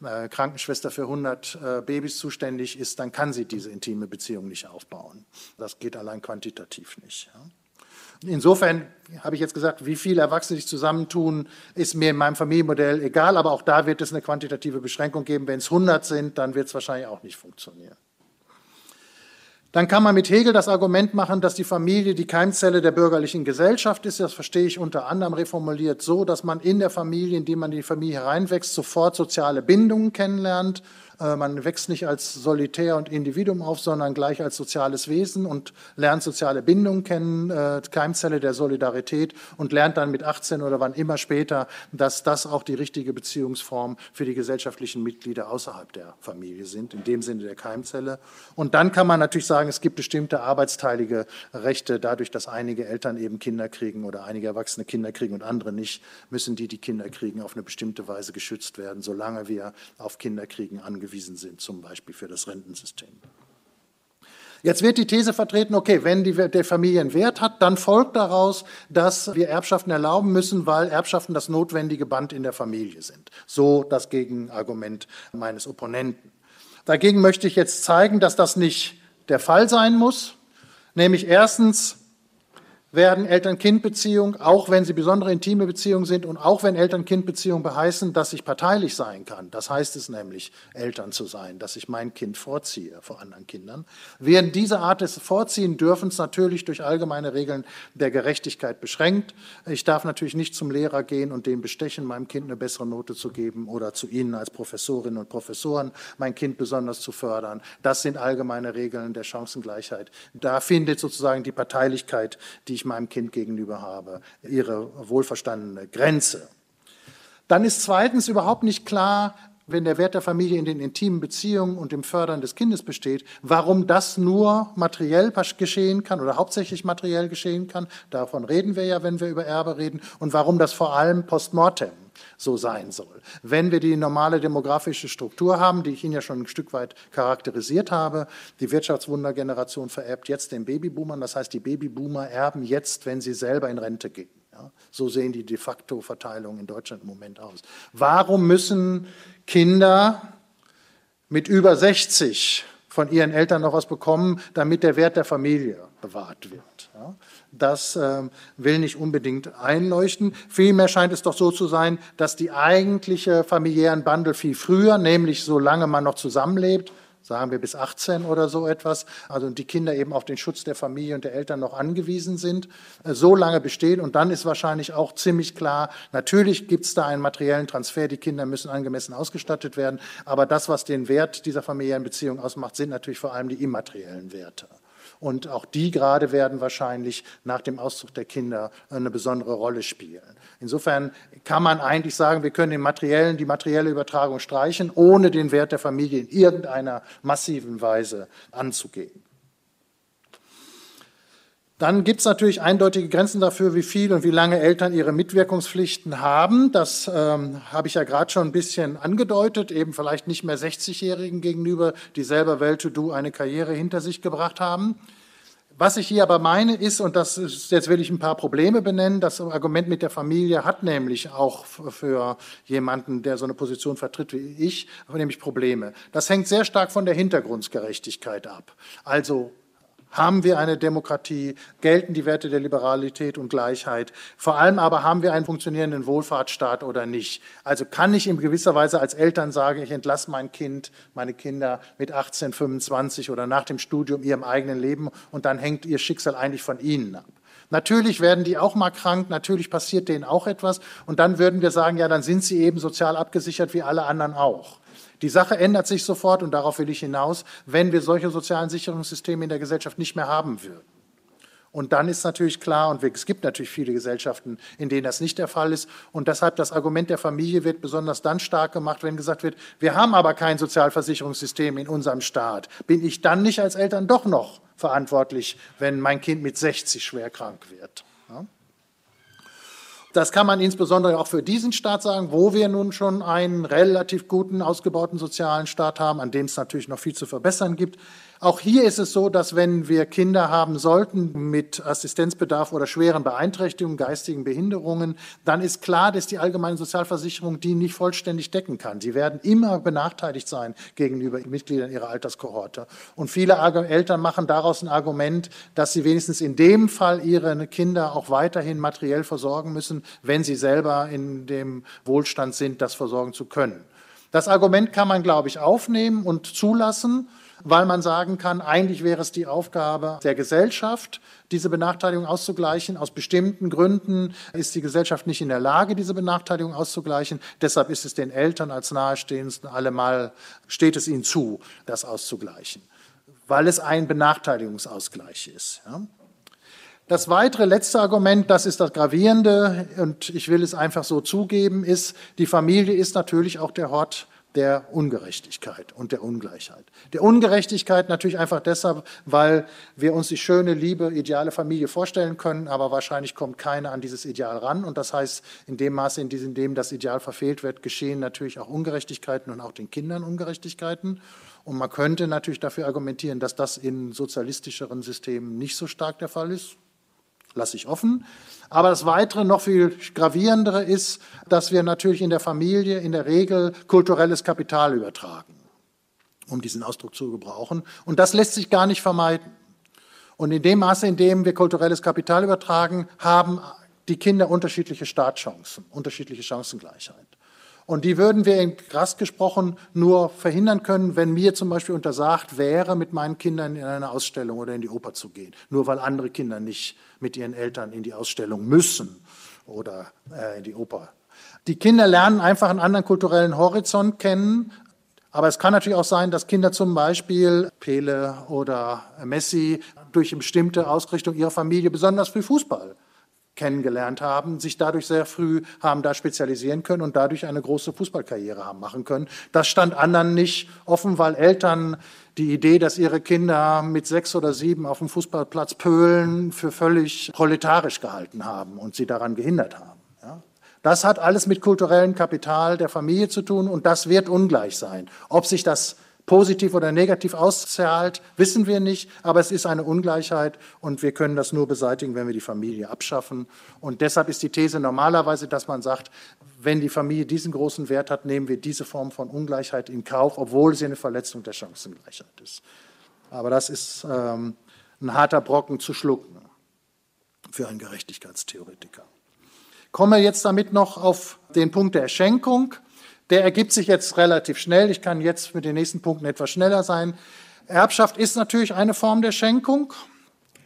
äh, Krankenschwester für 100 äh, Babys zuständig ist, dann kann sie diese intime Beziehung nicht aufbauen. Das geht allein quantitativ nicht. Insofern habe ich jetzt gesagt, wie viele Erwachsene sich zusammentun, ist mir in meinem Familienmodell egal, aber auch da wird es eine quantitative Beschränkung geben. Wenn es 100 sind, dann wird es wahrscheinlich auch nicht funktionieren. Dann kann man mit Hegel das Argument machen, dass die Familie die Keimzelle der bürgerlichen Gesellschaft ist. Das verstehe ich unter anderem reformuliert so, dass man in der Familie, indem man in die Familie hereinwächst, sofort soziale Bindungen kennenlernt man wächst nicht als Solitär und Individuum auf, sondern gleich als soziales Wesen und lernt soziale Bindungen kennen, äh, Keimzelle der Solidarität und lernt dann mit 18 oder wann immer später, dass das auch die richtige Beziehungsform für die gesellschaftlichen Mitglieder außerhalb der Familie sind, in dem Sinne der Keimzelle. Und dann kann man natürlich sagen, es gibt bestimmte arbeitsteilige Rechte, dadurch, dass einige Eltern eben Kinder kriegen oder einige Erwachsene Kinder kriegen und andere nicht, müssen die, die Kinder kriegen, auf eine bestimmte Weise geschützt werden, solange wir auf Kinderkriegen angewiesen angewiesen sind, zum Beispiel für das Rentensystem. Jetzt wird die These vertreten, okay, wenn die, der Familie einen Wert hat, dann folgt daraus, dass wir Erbschaften erlauben müssen, weil Erbschaften das notwendige Band in der Familie sind. So das Gegenargument meines Opponenten. Dagegen möchte ich jetzt zeigen, dass das nicht der Fall sein muss. Nämlich erstens, werden Eltern-Kind-Beziehungen, auch wenn sie besondere intime Beziehungen sind und auch wenn Eltern-Kind-Beziehungen beheißen, dass ich parteilich sein kann, das heißt es nämlich, Eltern zu sein, dass ich mein Kind vorziehe vor anderen Kindern, werden diese Art des Vorziehen dürfens natürlich durch allgemeine Regeln der Gerechtigkeit beschränkt. Ich darf natürlich nicht zum Lehrer gehen und den bestechen, meinem Kind eine bessere Note zu geben oder zu Ihnen als Professorinnen und Professoren mein Kind besonders zu fördern. Das sind allgemeine Regeln der Chancengleichheit. Da findet sozusagen die Parteilichkeit, die ich meinem Kind gegenüber habe, ihre wohlverstandene Grenze. Dann ist zweitens überhaupt nicht klar, wenn der Wert der Familie in den intimen Beziehungen und dem Fördern des Kindes besteht, warum das nur materiell geschehen kann oder hauptsächlich materiell geschehen kann. Davon reden wir ja, wenn wir über Erbe reden. Und warum das vor allem postmortem so sein soll. Wenn wir die normale demografische Struktur haben, die ich Ihnen ja schon ein Stück weit charakterisiert habe, die Wirtschaftswundergeneration vererbt jetzt den Babyboomern, das heißt, die Babyboomer erben jetzt, wenn sie selber in Rente gehen. Ja, so sehen die de facto Verteilungen in Deutschland im Moment aus. Warum müssen Kinder mit über 60 von ihren Eltern noch was bekommen, damit der Wert der Familie bewahrt wird? Ja, das äh, will nicht unbedingt einleuchten. Vielmehr scheint es doch so zu sein, dass die eigentliche familiären Bundle viel früher, nämlich solange man noch zusammenlebt, sagen wir bis 18 oder so etwas, also die Kinder eben auf den Schutz der Familie und der Eltern noch angewiesen sind, äh, so lange bestehen. Und dann ist wahrscheinlich auch ziemlich klar, natürlich gibt es da einen materiellen Transfer, die Kinder müssen angemessen ausgestattet werden, aber das, was den Wert dieser familiären Beziehung ausmacht, sind natürlich vor allem die immateriellen Werte. Und auch die gerade werden wahrscheinlich nach dem Auszug der Kinder eine besondere Rolle spielen. Insofern kann man eigentlich sagen, wir können den materiellen, die materielle Übertragung streichen, ohne den Wert der Familie in irgendeiner massiven Weise anzugehen. Dann gibt es natürlich eindeutige Grenzen dafür, wie viel und wie lange Eltern ihre Mitwirkungspflichten haben. Das ähm, habe ich ja gerade schon ein bisschen angedeutet, eben vielleicht nicht mehr 60-Jährigen gegenüber, die selber well-to-do eine Karriere hinter sich gebracht haben. Was ich hier aber meine ist, und das ist, jetzt will ich ein paar Probleme benennen, das Argument mit der Familie hat nämlich auch für jemanden, der so eine Position vertritt wie ich, nämlich Probleme. Das hängt sehr stark von der Hintergrundgerechtigkeit ab. Also haben wir eine Demokratie? Gelten die Werte der Liberalität und Gleichheit? Vor allem aber haben wir einen funktionierenden Wohlfahrtsstaat oder nicht? Also kann ich in gewisser Weise als Eltern sagen, ich entlasse mein Kind, meine Kinder mit 18, 25 oder nach dem Studium ihrem eigenen Leben und dann hängt ihr Schicksal eigentlich von ihnen ab. Natürlich werden die auch mal krank, natürlich passiert denen auch etwas. Und dann würden wir sagen, ja, dann sind sie eben sozial abgesichert wie alle anderen auch. Die Sache ändert sich sofort und darauf will ich hinaus, wenn wir solche sozialen Sicherungssysteme in der Gesellschaft nicht mehr haben würden. Und dann ist natürlich klar, und es gibt natürlich viele Gesellschaften, in denen das nicht der Fall ist. Und deshalb das Argument der Familie wird besonders dann stark gemacht, wenn gesagt wird, wir haben aber kein Sozialversicherungssystem in unserem Staat. Bin ich dann nicht als Eltern doch noch verantwortlich, wenn mein Kind mit 60 schwer krank wird? Das kann man insbesondere auch für diesen Staat sagen, wo wir nun schon einen relativ guten, ausgebauten sozialen Staat haben, an dem es natürlich noch viel zu verbessern gibt. Auch hier ist es so, dass wenn wir Kinder haben sollten mit Assistenzbedarf oder schweren Beeinträchtigungen, geistigen Behinderungen, dann ist klar, dass die allgemeine Sozialversicherung die nicht vollständig decken kann. Sie werden immer benachteiligt sein gegenüber Mitgliedern ihrer Alterskohorte. Und viele Eltern machen daraus ein Argument, dass sie wenigstens in dem Fall ihre Kinder auch weiterhin materiell versorgen müssen, wenn sie selber in dem Wohlstand sind, das versorgen zu können. Das Argument kann man, glaube ich, aufnehmen und zulassen weil man sagen kann, eigentlich wäre es die Aufgabe der Gesellschaft, diese Benachteiligung auszugleichen. Aus bestimmten Gründen ist die Gesellschaft nicht in der Lage, diese Benachteiligung auszugleichen. Deshalb ist es den Eltern als Nahestehendsten allemal, steht es ihnen zu, das auszugleichen, weil es ein Benachteiligungsausgleich ist. Ja. Das weitere letzte Argument, das ist das Gravierende, und ich will es einfach so zugeben, ist, die Familie ist natürlich auch der Hort der Ungerechtigkeit und der Ungleichheit. Der Ungerechtigkeit natürlich einfach deshalb, weil wir uns die schöne, liebe, ideale Familie vorstellen können, aber wahrscheinlich kommt keiner an dieses Ideal ran. Und das heißt, in dem Maße, in dem das Ideal verfehlt wird, geschehen natürlich auch Ungerechtigkeiten und auch den Kindern Ungerechtigkeiten. Und man könnte natürlich dafür argumentieren, dass das in sozialistischeren Systemen nicht so stark der Fall ist lasse ich offen. Aber das Weitere, noch viel gravierendere ist, dass wir natürlich in der Familie in der Regel kulturelles Kapital übertragen, um diesen Ausdruck zu gebrauchen. Und das lässt sich gar nicht vermeiden. Und in dem Maße, in dem wir kulturelles Kapital übertragen, haben die Kinder unterschiedliche Startchancen, unterschiedliche Chancengleichheit. Und die würden wir in krass gesprochen nur verhindern können, wenn mir zum Beispiel untersagt wäre, mit meinen Kindern in eine Ausstellung oder in die Oper zu gehen. Nur weil andere Kinder nicht mit ihren Eltern in die Ausstellung müssen oder äh, in die Oper. Die Kinder lernen einfach einen anderen kulturellen Horizont kennen. Aber es kann natürlich auch sein, dass Kinder zum Beispiel Pele oder Messi durch eine bestimmte Ausrichtung ihrer Familie besonders früh Fußball kennengelernt haben, sich dadurch sehr früh haben da spezialisieren können und dadurch eine große Fußballkarriere haben machen können. Das stand anderen nicht offen, weil Eltern die Idee, dass ihre Kinder mit sechs oder sieben auf dem Fußballplatz pölen, für völlig proletarisch gehalten haben und sie daran gehindert haben. Das hat alles mit kulturellem Kapital der Familie zu tun und das wird ungleich sein. Ob sich das positiv oder negativ auszahlt, wissen wir nicht, aber es ist eine Ungleichheit und wir können das nur beseitigen, wenn wir die Familie abschaffen. Und deshalb ist die These normalerweise, dass man sagt, wenn die Familie diesen großen Wert hat, nehmen wir diese Form von Ungleichheit in Kauf, obwohl sie eine Verletzung der Chancengleichheit ist. Aber das ist ähm, ein harter Brocken zu schlucken für einen Gerechtigkeitstheoretiker. Komme jetzt damit noch auf den Punkt der Schenkung. Der ergibt sich jetzt relativ schnell. Ich kann jetzt mit den nächsten Punkten etwas schneller sein. Erbschaft ist natürlich eine Form der Schenkung.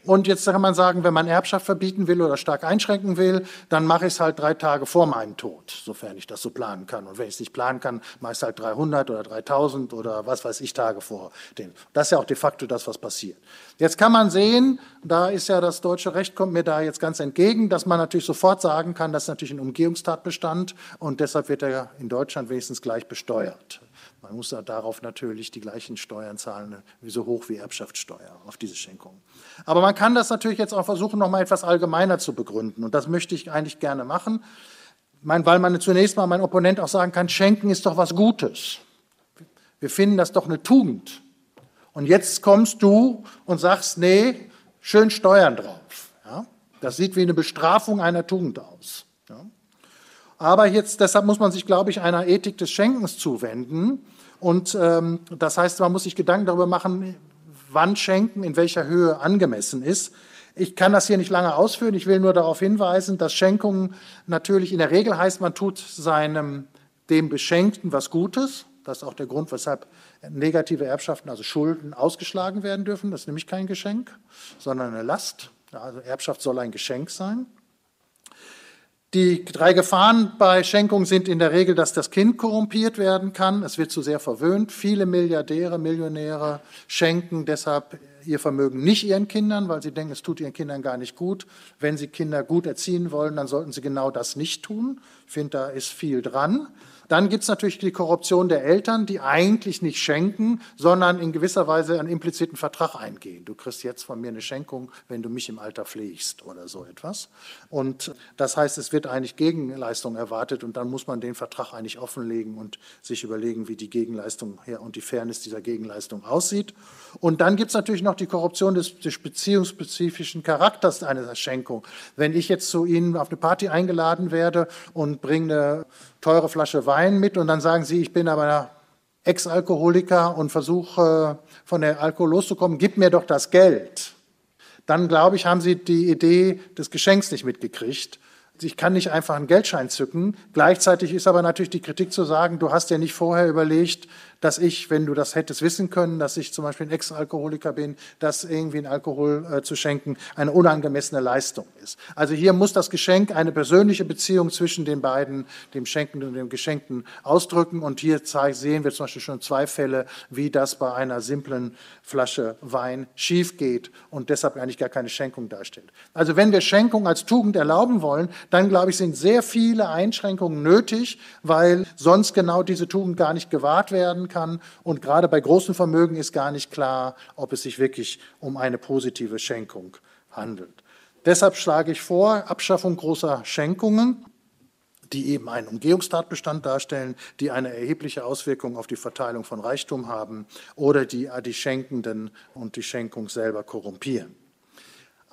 Und jetzt kann man sagen, wenn man Erbschaft verbieten will oder stark einschränken will, dann mache ich es halt drei Tage vor meinem Tod, sofern ich das so planen kann. Und wenn ich es nicht planen kann, mache ich es halt 300 oder 3000 oder was weiß ich Tage vor dem. Das ist ja auch de facto das, was passiert. Jetzt kann man sehen, da ist ja das deutsche Recht kommt mir da jetzt ganz entgegen, dass man natürlich sofort sagen kann, das ist natürlich ein Umgehungstatbestand und deshalb wird er in Deutschland wenigstens gleich besteuert. Man muss darauf natürlich die gleichen Steuern zahlen, so hoch wie Erbschaftssteuer auf diese Schenkung. Aber man kann das natürlich jetzt auch versuchen, noch mal etwas allgemeiner zu begründen. Und das möchte ich eigentlich gerne machen, weil man zunächst mal mein Opponent auch sagen kann, Schenken ist doch was Gutes. Wir finden das doch eine Tugend. Und jetzt kommst du und sagst, nee, schön Steuern drauf. Ja? Das sieht wie eine Bestrafung einer Tugend aus. Aber jetzt, deshalb muss man sich, glaube ich, einer Ethik des Schenkens zuwenden. Und ähm, das heißt, man muss sich Gedanken darüber machen, wann Schenken in welcher Höhe angemessen ist. Ich kann das hier nicht lange ausführen. Ich will nur darauf hinweisen, dass Schenkungen natürlich in der Regel heißt, man tut seinem dem Beschenkten was Gutes. Das ist auch der Grund, weshalb negative Erbschaften, also Schulden, ausgeschlagen werden dürfen. Das ist nämlich kein Geschenk, sondern eine Last. Also Erbschaft soll ein Geschenk sein. Die drei Gefahren bei Schenkung sind in der Regel, dass das Kind korrumpiert werden kann. Es wird zu sehr verwöhnt. Viele Milliardäre, Millionäre schenken deshalb ihr Vermögen nicht ihren Kindern, weil sie denken, es tut ihren Kindern gar nicht gut. Wenn sie Kinder gut erziehen wollen, dann sollten sie genau das nicht tun. Ich finde, da ist viel dran. Dann gibt es natürlich die Korruption der Eltern, die eigentlich nicht schenken, sondern in gewisser Weise einen impliziten Vertrag eingehen. Du kriegst jetzt von mir eine Schenkung, wenn du mich im Alter pflegst oder so etwas. Und das heißt, es wird eigentlich Gegenleistung erwartet und dann muss man den Vertrag eigentlich offenlegen und sich überlegen, wie die Gegenleistung her und die Fairness dieser Gegenleistung aussieht. Und dann gibt es natürlich noch die Korruption des, des beziehungsspezifischen Charakters einer Schenkung. Wenn ich jetzt zu Ihnen auf eine Party eingeladen werde und bringe eine teure Flasche Wein mit und dann sagen sie, ich bin aber Ex-Alkoholiker und versuche von der Alkohol loszukommen, gib mir doch das Geld. Dann glaube ich, haben sie die Idee des Geschenks nicht mitgekriegt. Ich kann nicht einfach einen Geldschein zücken. Gleichzeitig ist aber natürlich die Kritik zu sagen, du hast ja nicht vorher überlegt, dass ich, wenn du das hättest wissen können, dass ich zum Beispiel ein Ex-Alkoholiker bin, dass irgendwie ein Alkohol äh, zu schenken eine unangemessene Leistung ist. Also hier muss das Geschenk eine persönliche Beziehung zwischen den beiden, dem Schenkenden und dem Geschenkten, ausdrücken. Und hier sehen wir zum Beispiel schon zwei Fälle, wie das bei einer simplen Flasche Wein schief geht und deshalb eigentlich gar keine Schenkung darstellt. Also wenn wir Schenkung als Tugend erlauben wollen, dann glaube ich, sind sehr viele Einschränkungen nötig, weil sonst genau diese Tugend gar nicht gewahrt werden kann. Und gerade bei großen Vermögen ist gar nicht klar, ob es sich wirklich um eine positive Schenkung handelt. Deshalb schlage ich vor, Abschaffung großer Schenkungen, die eben einen Umgehungstatbestand darstellen, die eine erhebliche Auswirkung auf die Verteilung von Reichtum haben oder die die Schenkenden und die Schenkung selber korrumpieren.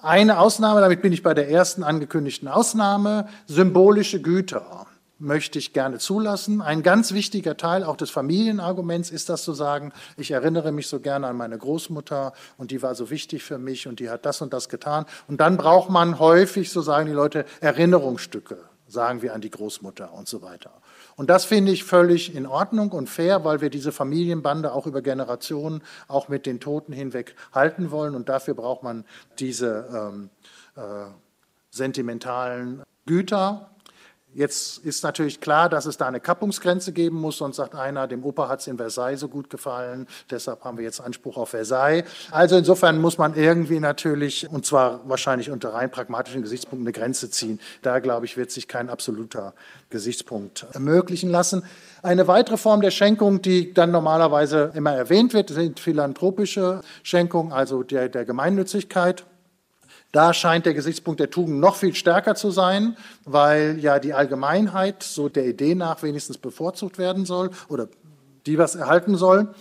Eine Ausnahme, damit bin ich bei der ersten angekündigten Ausnahme, symbolische Güter möchte ich gerne zulassen. Ein ganz wichtiger Teil auch des Familienarguments ist das zu sagen, ich erinnere mich so gerne an meine Großmutter und die war so wichtig für mich und die hat das und das getan. Und dann braucht man häufig, so sagen die Leute, Erinnerungsstücke, sagen wir an die Großmutter und so weiter. Und das finde ich völlig in Ordnung und fair, weil wir diese Familienbande auch über Generationen, auch mit den Toten hinweg halten wollen. Und dafür braucht man diese ähm, äh, sentimentalen Güter, Jetzt ist natürlich klar, dass es da eine Kappungsgrenze geben muss, sonst sagt einer, dem Opa hat es in Versailles so gut gefallen, deshalb haben wir jetzt Anspruch auf Versailles. Also insofern muss man irgendwie natürlich, und zwar wahrscheinlich unter rein pragmatischen Gesichtspunkten, eine Grenze ziehen. Da, glaube ich, wird sich kein absoluter Gesichtspunkt ermöglichen lassen. Eine weitere Form der Schenkung, die dann normalerweise immer erwähnt wird, sind philanthropische Schenkungen, also der, der Gemeinnützigkeit. Da scheint der Gesichtspunkt der Tugend noch viel stärker zu sein, weil ja die Allgemeinheit so der Idee nach wenigstens bevorzugt werden soll oder die was erhalten soll.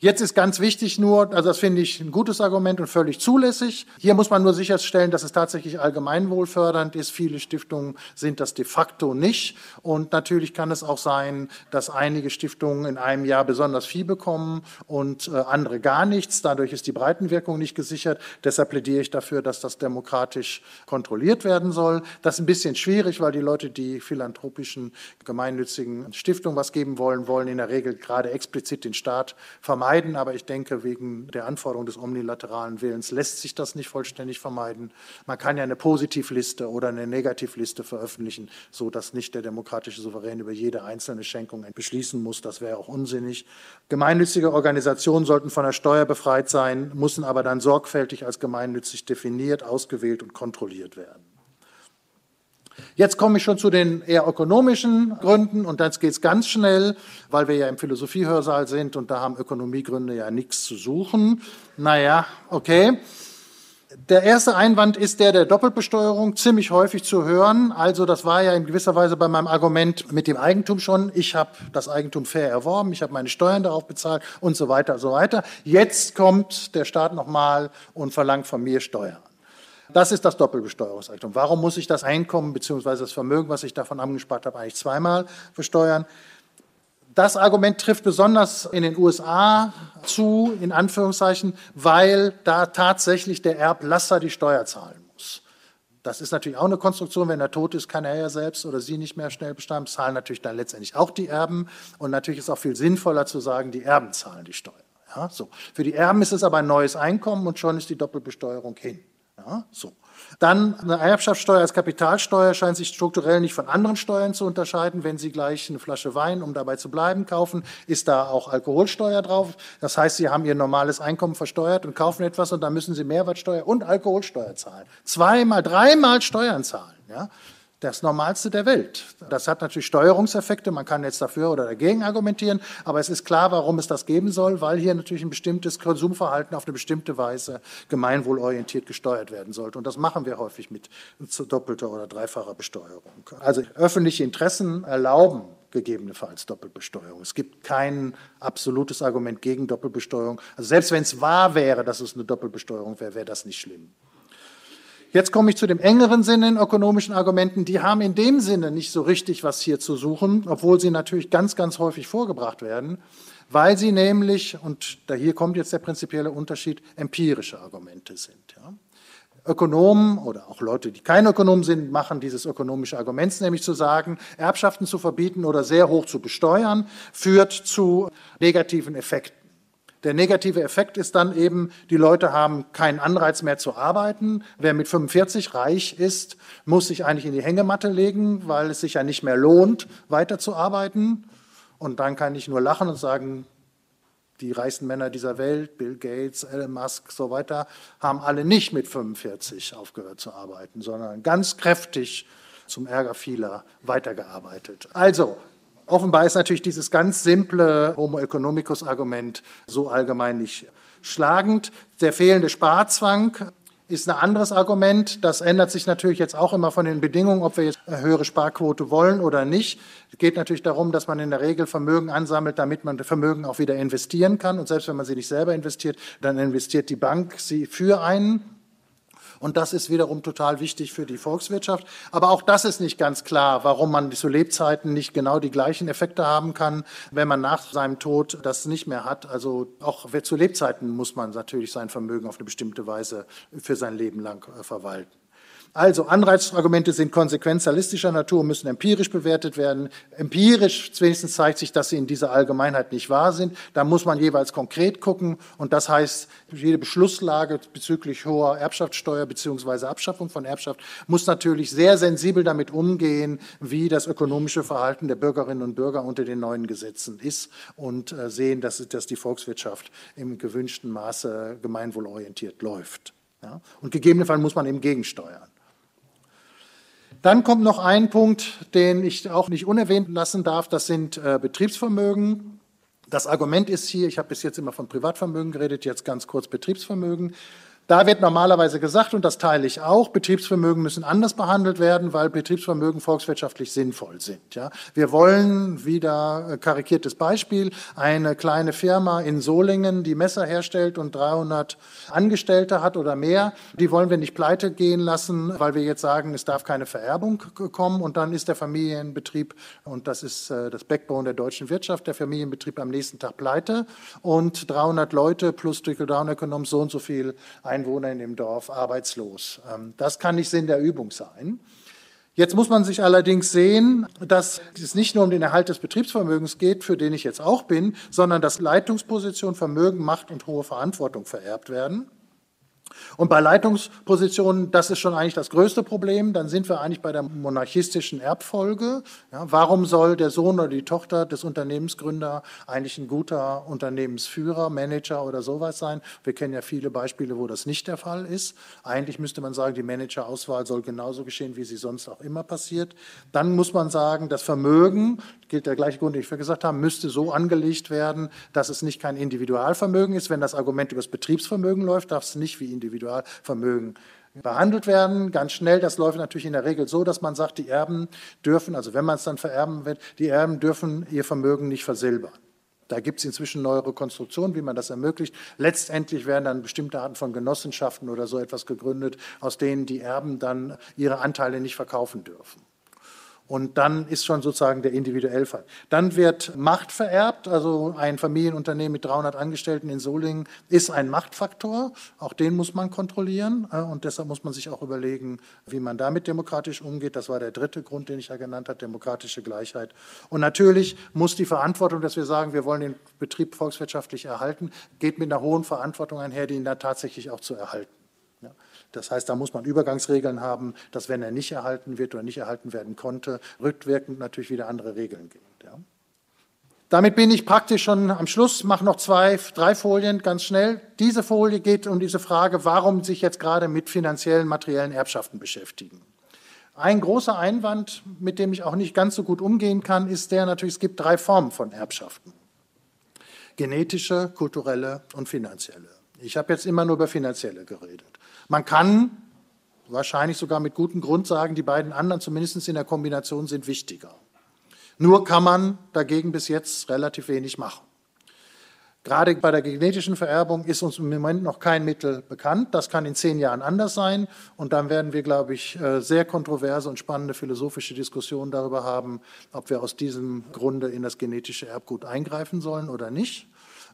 Jetzt ist ganz wichtig nur, also das finde ich ein gutes Argument und völlig zulässig. Hier muss man nur sicherstellen, dass es tatsächlich allgemeinwohlfördernd ist. Viele Stiftungen sind das de facto nicht. Und natürlich kann es auch sein, dass einige Stiftungen in einem Jahr besonders viel bekommen und äh, andere gar nichts. Dadurch ist die Breitenwirkung nicht gesichert. Deshalb plädiere ich dafür, dass das demokratisch kontrolliert werden soll. Das ist ein bisschen schwierig, weil die Leute, die philanthropischen, gemeinnützigen Stiftungen was geben wollen, wollen in der Regel gerade explizit den Staat vermeiden vermeiden, aber ich denke, wegen der Anforderung des omnilateralen Willens lässt sich das nicht vollständig vermeiden. Man kann ja eine Positivliste oder eine Negativliste veröffentlichen, so dass nicht der demokratische Souverän über jede einzelne Schenkung beschließen muss. Das wäre auch unsinnig. Gemeinnützige Organisationen sollten von der Steuer befreit sein, müssen aber dann sorgfältig als gemeinnützig definiert, ausgewählt und kontrolliert werden. Jetzt komme ich schon zu den eher ökonomischen Gründen und dann geht es ganz schnell, weil wir ja im Philosophiehörsaal sind und da haben Ökonomiegründe ja nichts zu suchen. Naja, okay. Der erste Einwand ist der der Doppelbesteuerung, ziemlich häufig zu hören. Also das war ja in gewisser Weise bei meinem Argument mit dem Eigentum schon. Ich habe das Eigentum fair erworben, ich habe meine Steuern darauf bezahlt und so weiter und so weiter. Jetzt kommt der Staat nochmal und verlangt von mir Steuern. Das ist das Doppelbesteuerungseigentum. Warum muss ich das Einkommen bzw. das Vermögen, was ich davon angespart habe, eigentlich zweimal versteuern? Das Argument trifft besonders in den USA zu, in Anführungszeichen, weil da tatsächlich der Erblasser die Steuer zahlen muss. Das ist natürlich auch eine Konstruktion. Wenn er tot ist, kann er ja selbst oder sie nicht mehr schnell bestimmen, zahlen natürlich dann letztendlich auch die Erben. Und natürlich ist es auch viel sinnvoller zu sagen, die Erben zahlen die Steuer. Ja, so. Für die Erben ist es aber ein neues Einkommen und schon ist die Doppelbesteuerung hin. Ja, so. Dann eine Erbschaftssteuer als Kapitalsteuer scheint sich strukturell nicht von anderen Steuern zu unterscheiden. Wenn Sie gleich eine Flasche Wein, um dabei zu bleiben, kaufen, ist da auch Alkoholsteuer drauf. Das heißt, Sie haben Ihr normales Einkommen versteuert und kaufen etwas und dann müssen Sie Mehrwertsteuer und Alkoholsteuer zahlen. Zweimal, dreimal Steuern zahlen. Ja? Das Normalste der Welt. Das hat natürlich Steuerungseffekte, man kann jetzt dafür oder dagegen argumentieren, aber es ist klar, warum es das geben soll, weil hier natürlich ein bestimmtes Konsumverhalten auf eine bestimmte Weise gemeinwohlorientiert gesteuert werden sollte. Und das machen wir häufig mit doppelter oder dreifacher Besteuerung. Also öffentliche Interessen erlauben gegebenenfalls Doppelbesteuerung. Es gibt kein absolutes Argument gegen Doppelbesteuerung. Also selbst wenn es wahr wäre, dass es eine Doppelbesteuerung wäre, wäre das nicht schlimm. Jetzt komme ich zu dem engeren Sinne in ökonomischen Argumenten. Die haben in dem Sinne nicht so richtig was hier zu suchen, obwohl sie natürlich ganz, ganz häufig vorgebracht werden, weil sie nämlich, und da hier kommt jetzt der prinzipielle Unterschied, empirische Argumente sind. Ja. Ökonomen oder auch Leute, die keine Ökonomen sind, machen dieses ökonomische Argument, nämlich zu sagen, Erbschaften zu verbieten oder sehr hoch zu besteuern, führt zu negativen Effekten. Der negative Effekt ist dann eben, die Leute haben keinen Anreiz mehr zu arbeiten. Wer mit 45 reich ist, muss sich eigentlich in die Hängematte legen, weil es sich ja nicht mehr lohnt, weiterzuarbeiten. Und dann kann ich nur lachen und sagen, die reichsten Männer dieser Welt, Bill Gates, Elon Musk, so weiter, haben alle nicht mit 45 aufgehört zu arbeiten, sondern ganz kräftig zum Ärger vieler weitergearbeitet. Also, Offenbar ist natürlich dieses ganz simple Homo economicus Argument so allgemein nicht schlagend. Der fehlende Sparzwang ist ein anderes Argument. Das ändert sich natürlich jetzt auch immer von den Bedingungen, ob wir jetzt eine höhere Sparquote wollen oder nicht. Es geht natürlich darum, dass man in der Regel Vermögen ansammelt, damit man Vermögen auch wieder investieren kann. Und selbst wenn man sie nicht selber investiert, dann investiert die Bank sie für einen. Und das ist wiederum total wichtig für die Volkswirtschaft. Aber auch das ist nicht ganz klar, warum man zu Lebzeiten nicht genau die gleichen Effekte haben kann, wenn man nach seinem Tod das nicht mehr hat. Also auch zu Lebzeiten muss man natürlich sein Vermögen auf eine bestimmte Weise für sein Leben lang äh, verwalten. Also Anreizargumente sind konsequenzialistischer Natur, müssen empirisch bewertet werden. Empirisch wenigstens zeigt sich, dass sie in dieser Allgemeinheit nicht wahr sind. Da muss man jeweils konkret gucken. Und das heißt, jede Beschlusslage bezüglich hoher Erbschaftssteuer bzw. Abschaffung von Erbschaft muss natürlich sehr sensibel damit umgehen, wie das ökonomische Verhalten der Bürgerinnen und Bürger unter den neuen Gesetzen ist und äh, sehen, dass, dass die Volkswirtschaft im gewünschten Maße gemeinwohlorientiert läuft. Ja? Und gegebenenfalls muss man eben gegensteuern. Dann kommt noch ein Punkt, den ich auch nicht unerwähnt lassen darf, das sind äh, Betriebsvermögen. Das Argument ist hier, ich habe bis jetzt immer von Privatvermögen geredet, jetzt ganz kurz Betriebsvermögen. Da wird normalerweise gesagt, und das teile ich auch, Betriebsvermögen müssen anders behandelt werden, weil Betriebsvermögen volkswirtschaftlich sinnvoll sind. Ja. Wir wollen, wieder äh, karikiertes Beispiel, eine kleine Firma in Solingen, die Messer herstellt und 300 Angestellte hat oder mehr, die wollen wir nicht pleite gehen lassen, weil wir jetzt sagen, es darf keine Vererbung kommen und dann ist der Familienbetrieb, und das ist äh, das Backbone der deutschen Wirtschaft, der Familienbetrieb am nächsten Tag pleite und 300 Leute plus Trickle-Down-Ökonom so und so viel ein Einwohner in dem Dorf arbeitslos. Ähm, das kann nicht Sinn der Übung sein. Jetzt muss man sich allerdings sehen, dass es nicht nur um den Erhalt des Betriebsvermögens geht, für den ich jetzt auch bin, sondern dass Leitungsposition, Vermögen, Macht und hohe Verantwortung vererbt werden. Und bei Leitungspositionen, das ist schon eigentlich das größte Problem, dann sind wir eigentlich bei der monarchistischen Erbfolge. Ja, warum soll der Sohn oder die Tochter des Unternehmensgründer eigentlich ein guter Unternehmensführer, Manager oder sowas sein? Wir kennen ja viele Beispiele, wo das nicht der Fall ist. Eigentlich müsste man sagen, die Managerauswahl soll genauso geschehen, wie sie sonst auch immer passiert. Dann muss man sagen, das Vermögen, gilt der gleiche Grund, den ich gesagt habe, müsste so angelegt werden, dass es nicht kein Individualvermögen ist. Wenn das Argument über das Betriebsvermögen läuft, darf es nicht wie Individualvermögen behandelt werden. Ganz schnell, das läuft natürlich in der Regel so, dass man sagt, die Erben dürfen, also wenn man es dann vererben wird, die Erben dürfen ihr Vermögen nicht versilbern. Da gibt es inzwischen neuere Konstruktionen, wie man das ermöglicht. Letztendlich werden dann bestimmte Arten von Genossenschaften oder so etwas gegründet, aus denen die Erben dann ihre Anteile nicht verkaufen dürfen. Und dann ist schon sozusagen der Individuellfall. Dann wird Macht vererbt. Also ein Familienunternehmen mit 300 Angestellten in Solingen ist ein Machtfaktor. Auch den muss man kontrollieren. Und deshalb muss man sich auch überlegen, wie man damit demokratisch umgeht. Das war der dritte Grund, den ich ja genannt habe, demokratische Gleichheit. Und natürlich muss die Verantwortung, dass wir sagen, wir wollen den Betrieb volkswirtschaftlich erhalten, geht mit einer hohen Verantwortung einher, die ihn da tatsächlich auch zu erhalten. Das heißt, da muss man Übergangsregeln haben, dass wenn er nicht erhalten wird oder nicht erhalten werden konnte, rückwirkend natürlich wieder andere Regeln gilt. Ja. Damit bin ich praktisch schon am Schluss, mache noch zwei, drei Folien ganz schnell. Diese Folie geht um diese Frage, warum sich jetzt gerade mit finanziellen, materiellen Erbschaften beschäftigen. Ein großer Einwand, mit dem ich auch nicht ganz so gut umgehen kann, ist der natürlich, es gibt drei Formen von Erbschaften. Genetische, kulturelle und finanzielle. Ich habe jetzt immer nur über finanzielle geredet. Man kann wahrscheinlich sogar mit gutem Grund sagen, die beiden anderen zumindest in der Kombination sind wichtiger. Nur kann man dagegen bis jetzt relativ wenig machen. Gerade bei der genetischen Vererbung ist uns im Moment noch kein Mittel bekannt. Das kann in zehn Jahren anders sein. Und dann werden wir, glaube ich, äh, sehr kontroverse und spannende philosophische Diskussionen darüber haben, ob wir aus diesem Grunde in das genetische Erbgut eingreifen sollen oder nicht.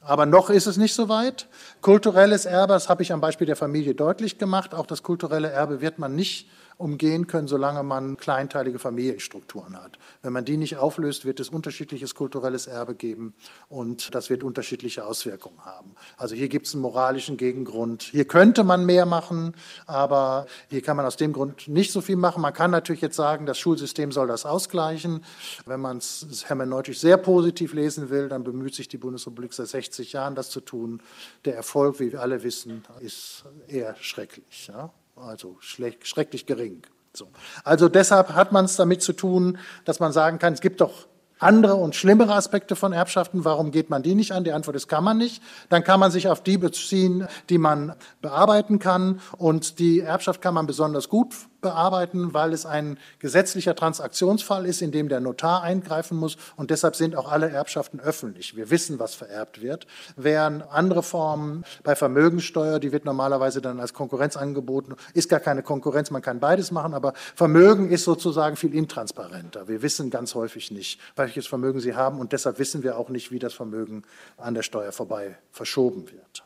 Aber noch ist es nicht so weit. Kulturelles Erbe, das habe ich am Beispiel der Familie deutlich gemacht. Auch das kulturelle Erbe wird man nicht umgehen können, solange man kleinteilige Familienstrukturen hat. Wenn man die nicht auflöst, wird es unterschiedliches kulturelles Erbe geben und das wird unterschiedliche Auswirkungen haben. Also hier gibt es einen moralischen Gegengrund. Hier könnte man mehr machen, aber hier kann man aus dem Grund nicht so viel machen. Man kann natürlich jetzt sagen, das Schulsystem soll das ausgleichen. Wenn man es hermeneutisch sehr positiv lesen will, dann bemüht sich die Bundesrepublik seit 60 Jahren, das zu tun. Der Erfolg, wie wir alle wissen, ist eher schrecklich. Ja? Also schrecklich gering. So. Also deshalb hat man es damit zu tun, dass man sagen kann, es gibt doch andere und schlimmere Aspekte von Erbschaften. Warum geht man die nicht an? Die Antwort ist, kann man nicht. Dann kann man sich auf die beziehen, die man bearbeiten kann. Und die Erbschaft kann man besonders gut bearbeiten, weil es ein gesetzlicher Transaktionsfall ist, in dem der Notar eingreifen muss. Und deshalb sind auch alle Erbschaften öffentlich. Wir wissen, was vererbt wird. Während andere Formen bei Vermögenssteuer, die wird normalerweise dann als Konkurrenz angeboten, ist gar keine Konkurrenz, man kann beides machen, aber Vermögen ist sozusagen viel intransparenter. Wir wissen ganz häufig nicht, welches Vermögen sie haben und deshalb wissen wir auch nicht, wie das Vermögen an der Steuer vorbei verschoben wird.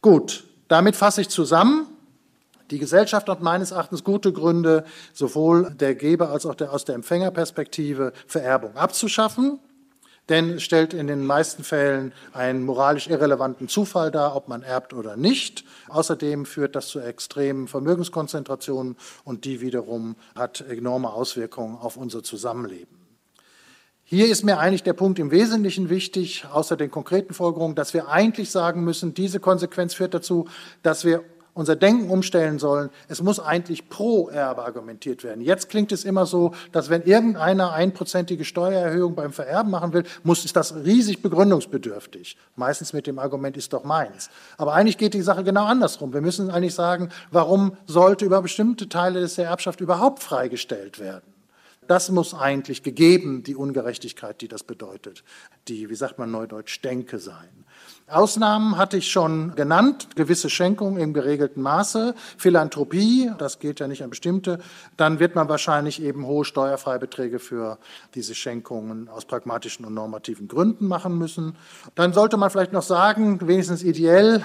Gut, damit fasse ich zusammen. Die Gesellschaft hat meines Erachtens gute Gründe, sowohl der Geber als auch der, aus der Empfängerperspektive Vererbung abzuschaffen. Denn es stellt in den meisten Fällen einen moralisch irrelevanten Zufall dar, ob man erbt oder nicht. Außerdem führt das zu extremen Vermögenskonzentrationen und die wiederum hat enorme Auswirkungen auf unser Zusammenleben. Hier ist mir eigentlich der Punkt im Wesentlichen wichtig, außer den konkreten Folgerungen, dass wir eigentlich sagen müssen, diese Konsequenz führt dazu, dass wir unser Denken umstellen sollen. Es muss eigentlich pro Erbe argumentiert werden. Jetzt klingt es immer so, dass wenn irgendeiner einprozentige Steuererhöhung beim Vererben machen will, muss ist das riesig begründungsbedürftig. Meistens mit dem Argument ist doch meins. Aber eigentlich geht die Sache genau andersrum. Wir müssen eigentlich sagen, warum sollte über bestimmte Teile des der Erbschaft überhaupt freigestellt werden? Das muss eigentlich gegeben, die Ungerechtigkeit, die das bedeutet, die, wie sagt man neudeutsch, Denke sein. Ausnahmen hatte ich schon genannt, gewisse Schenkungen im geregelten Maße, Philanthropie, das gilt ja nicht an bestimmte, dann wird man wahrscheinlich eben hohe Steuerfreibeträge für diese Schenkungen aus pragmatischen und normativen Gründen machen müssen. Dann sollte man vielleicht noch sagen, wenigstens ideell,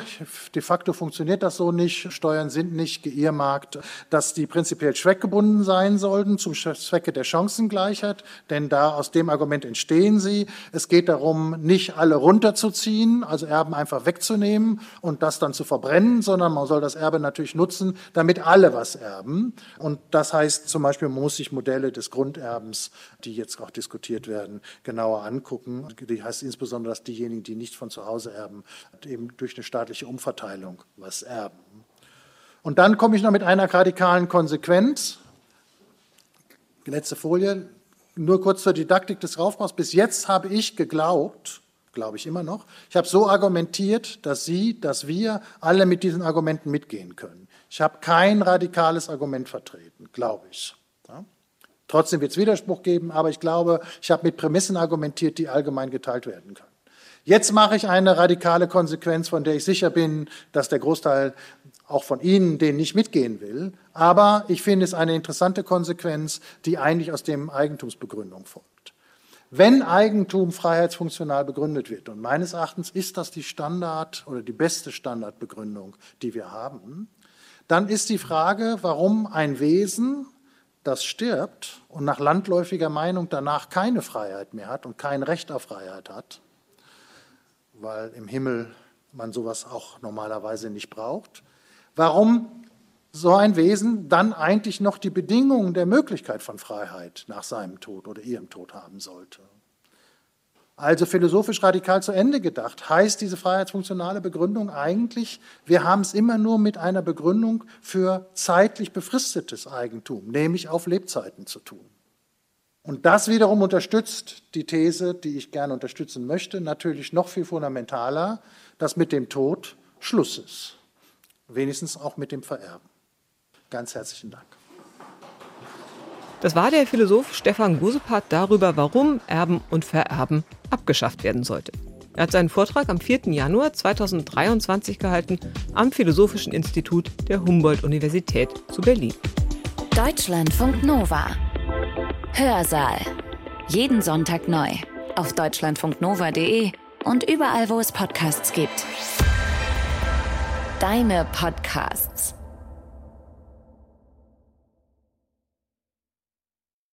de facto funktioniert das so nicht, Steuern sind nicht geehrmarkt, dass die prinzipiell zweckgebunden sein sollten zum Zwecke der Chancengleichheit, denn da aus dem Argument entstehen sie. Es geht darum, nicht alle runterzuziehen, also Erben einfach wegzunehmen und das dann zu verbrennen, sondern man soll das Erbe natürlich nutzen, damit alle was erben. Und das heißt zum Beispiel, man muss sich Modelle des Grunderbens, die jetzt auch diskutiert werden, genauer angucken. Die heißt insbesondere, dass diejenigen, die nicht von zu Hause erben, eben durch eine staatliche Umverteilung was erben. Und dann komme ich noch mit einer radikalen Konsequenz. Letzte Folie. Nur kurz zur Didaktik des Raufbaus. Bis jetzt habe ich geglaubt, glaube ich immer noch. Ich habe so argumentiert, dass Sie, dass wir alle mit diesen Argumenten mitgehen können. Ich habe kein radikales Argument vertreten, glaube ich. Ja? Trotzdem wird es Widerspruch geben, aber ich glaube, ich habe mit Prämissen argumentiert, die allgemein geteilt werden können. Jetzt mache ich eine radikale Konsequenz, von der ich sicher bin, dass der Großteil auch von Ihnen den nicht mitgehen will. Aber ich finde es eine interessante Konsequenz, die eigentlich aus dem Eigentumsbegründung folgt. Wenn Eigentum freiheitsfunktional begründet wird, und meines Erachtens ist das die Standard oder die beste Standardbegründung, die wir haben, dann ist die Frage, warum ein Wesen, das stirbt und nach landläufiger Meinung danach keine Freiheit mehr hat und kein Recht auf Freiheit hat, weil im Himmel man sowas auch normalerweise nicht braucht, warum so ein Wesen dann eigentlich noch die Bedingungen der Möglichkeit von Freiheit nach seinem Tod oder ihrem Tod haben sollte. Also philosophisch radikal zu Ende gedacht, heißt diese freiheitsfunktionale Begründung eigentlich, wir haben es immer nur mit einer Begründung für zeitlich befristetes Eigentum, nämlich auf Lebzeiten zu tun. Und das wiederum unterstützt die These, die ich gerne unterstützen möchte, natürlich noch viel fundamentaler, dass mit dem Tod Schluss ist. Wenigstens auch mit dem Vererben. Ganz herzlichen Dank. Das war der Philosoph Stefan Gusepart darüber, warum Erben und Vererben abgeschafft werden sollte. Er hat seinen Vortrag am 4. Januar 2023 gehalten am Philosophischen Institut der Humboldt-Universität zu Berlin. Deutschlandfunk Nova. Hörsaal. Jeden Sonntag neu. Auf deutschlandfunknova.de und überall, wo es Podcasts gibt. Deine Podcasts.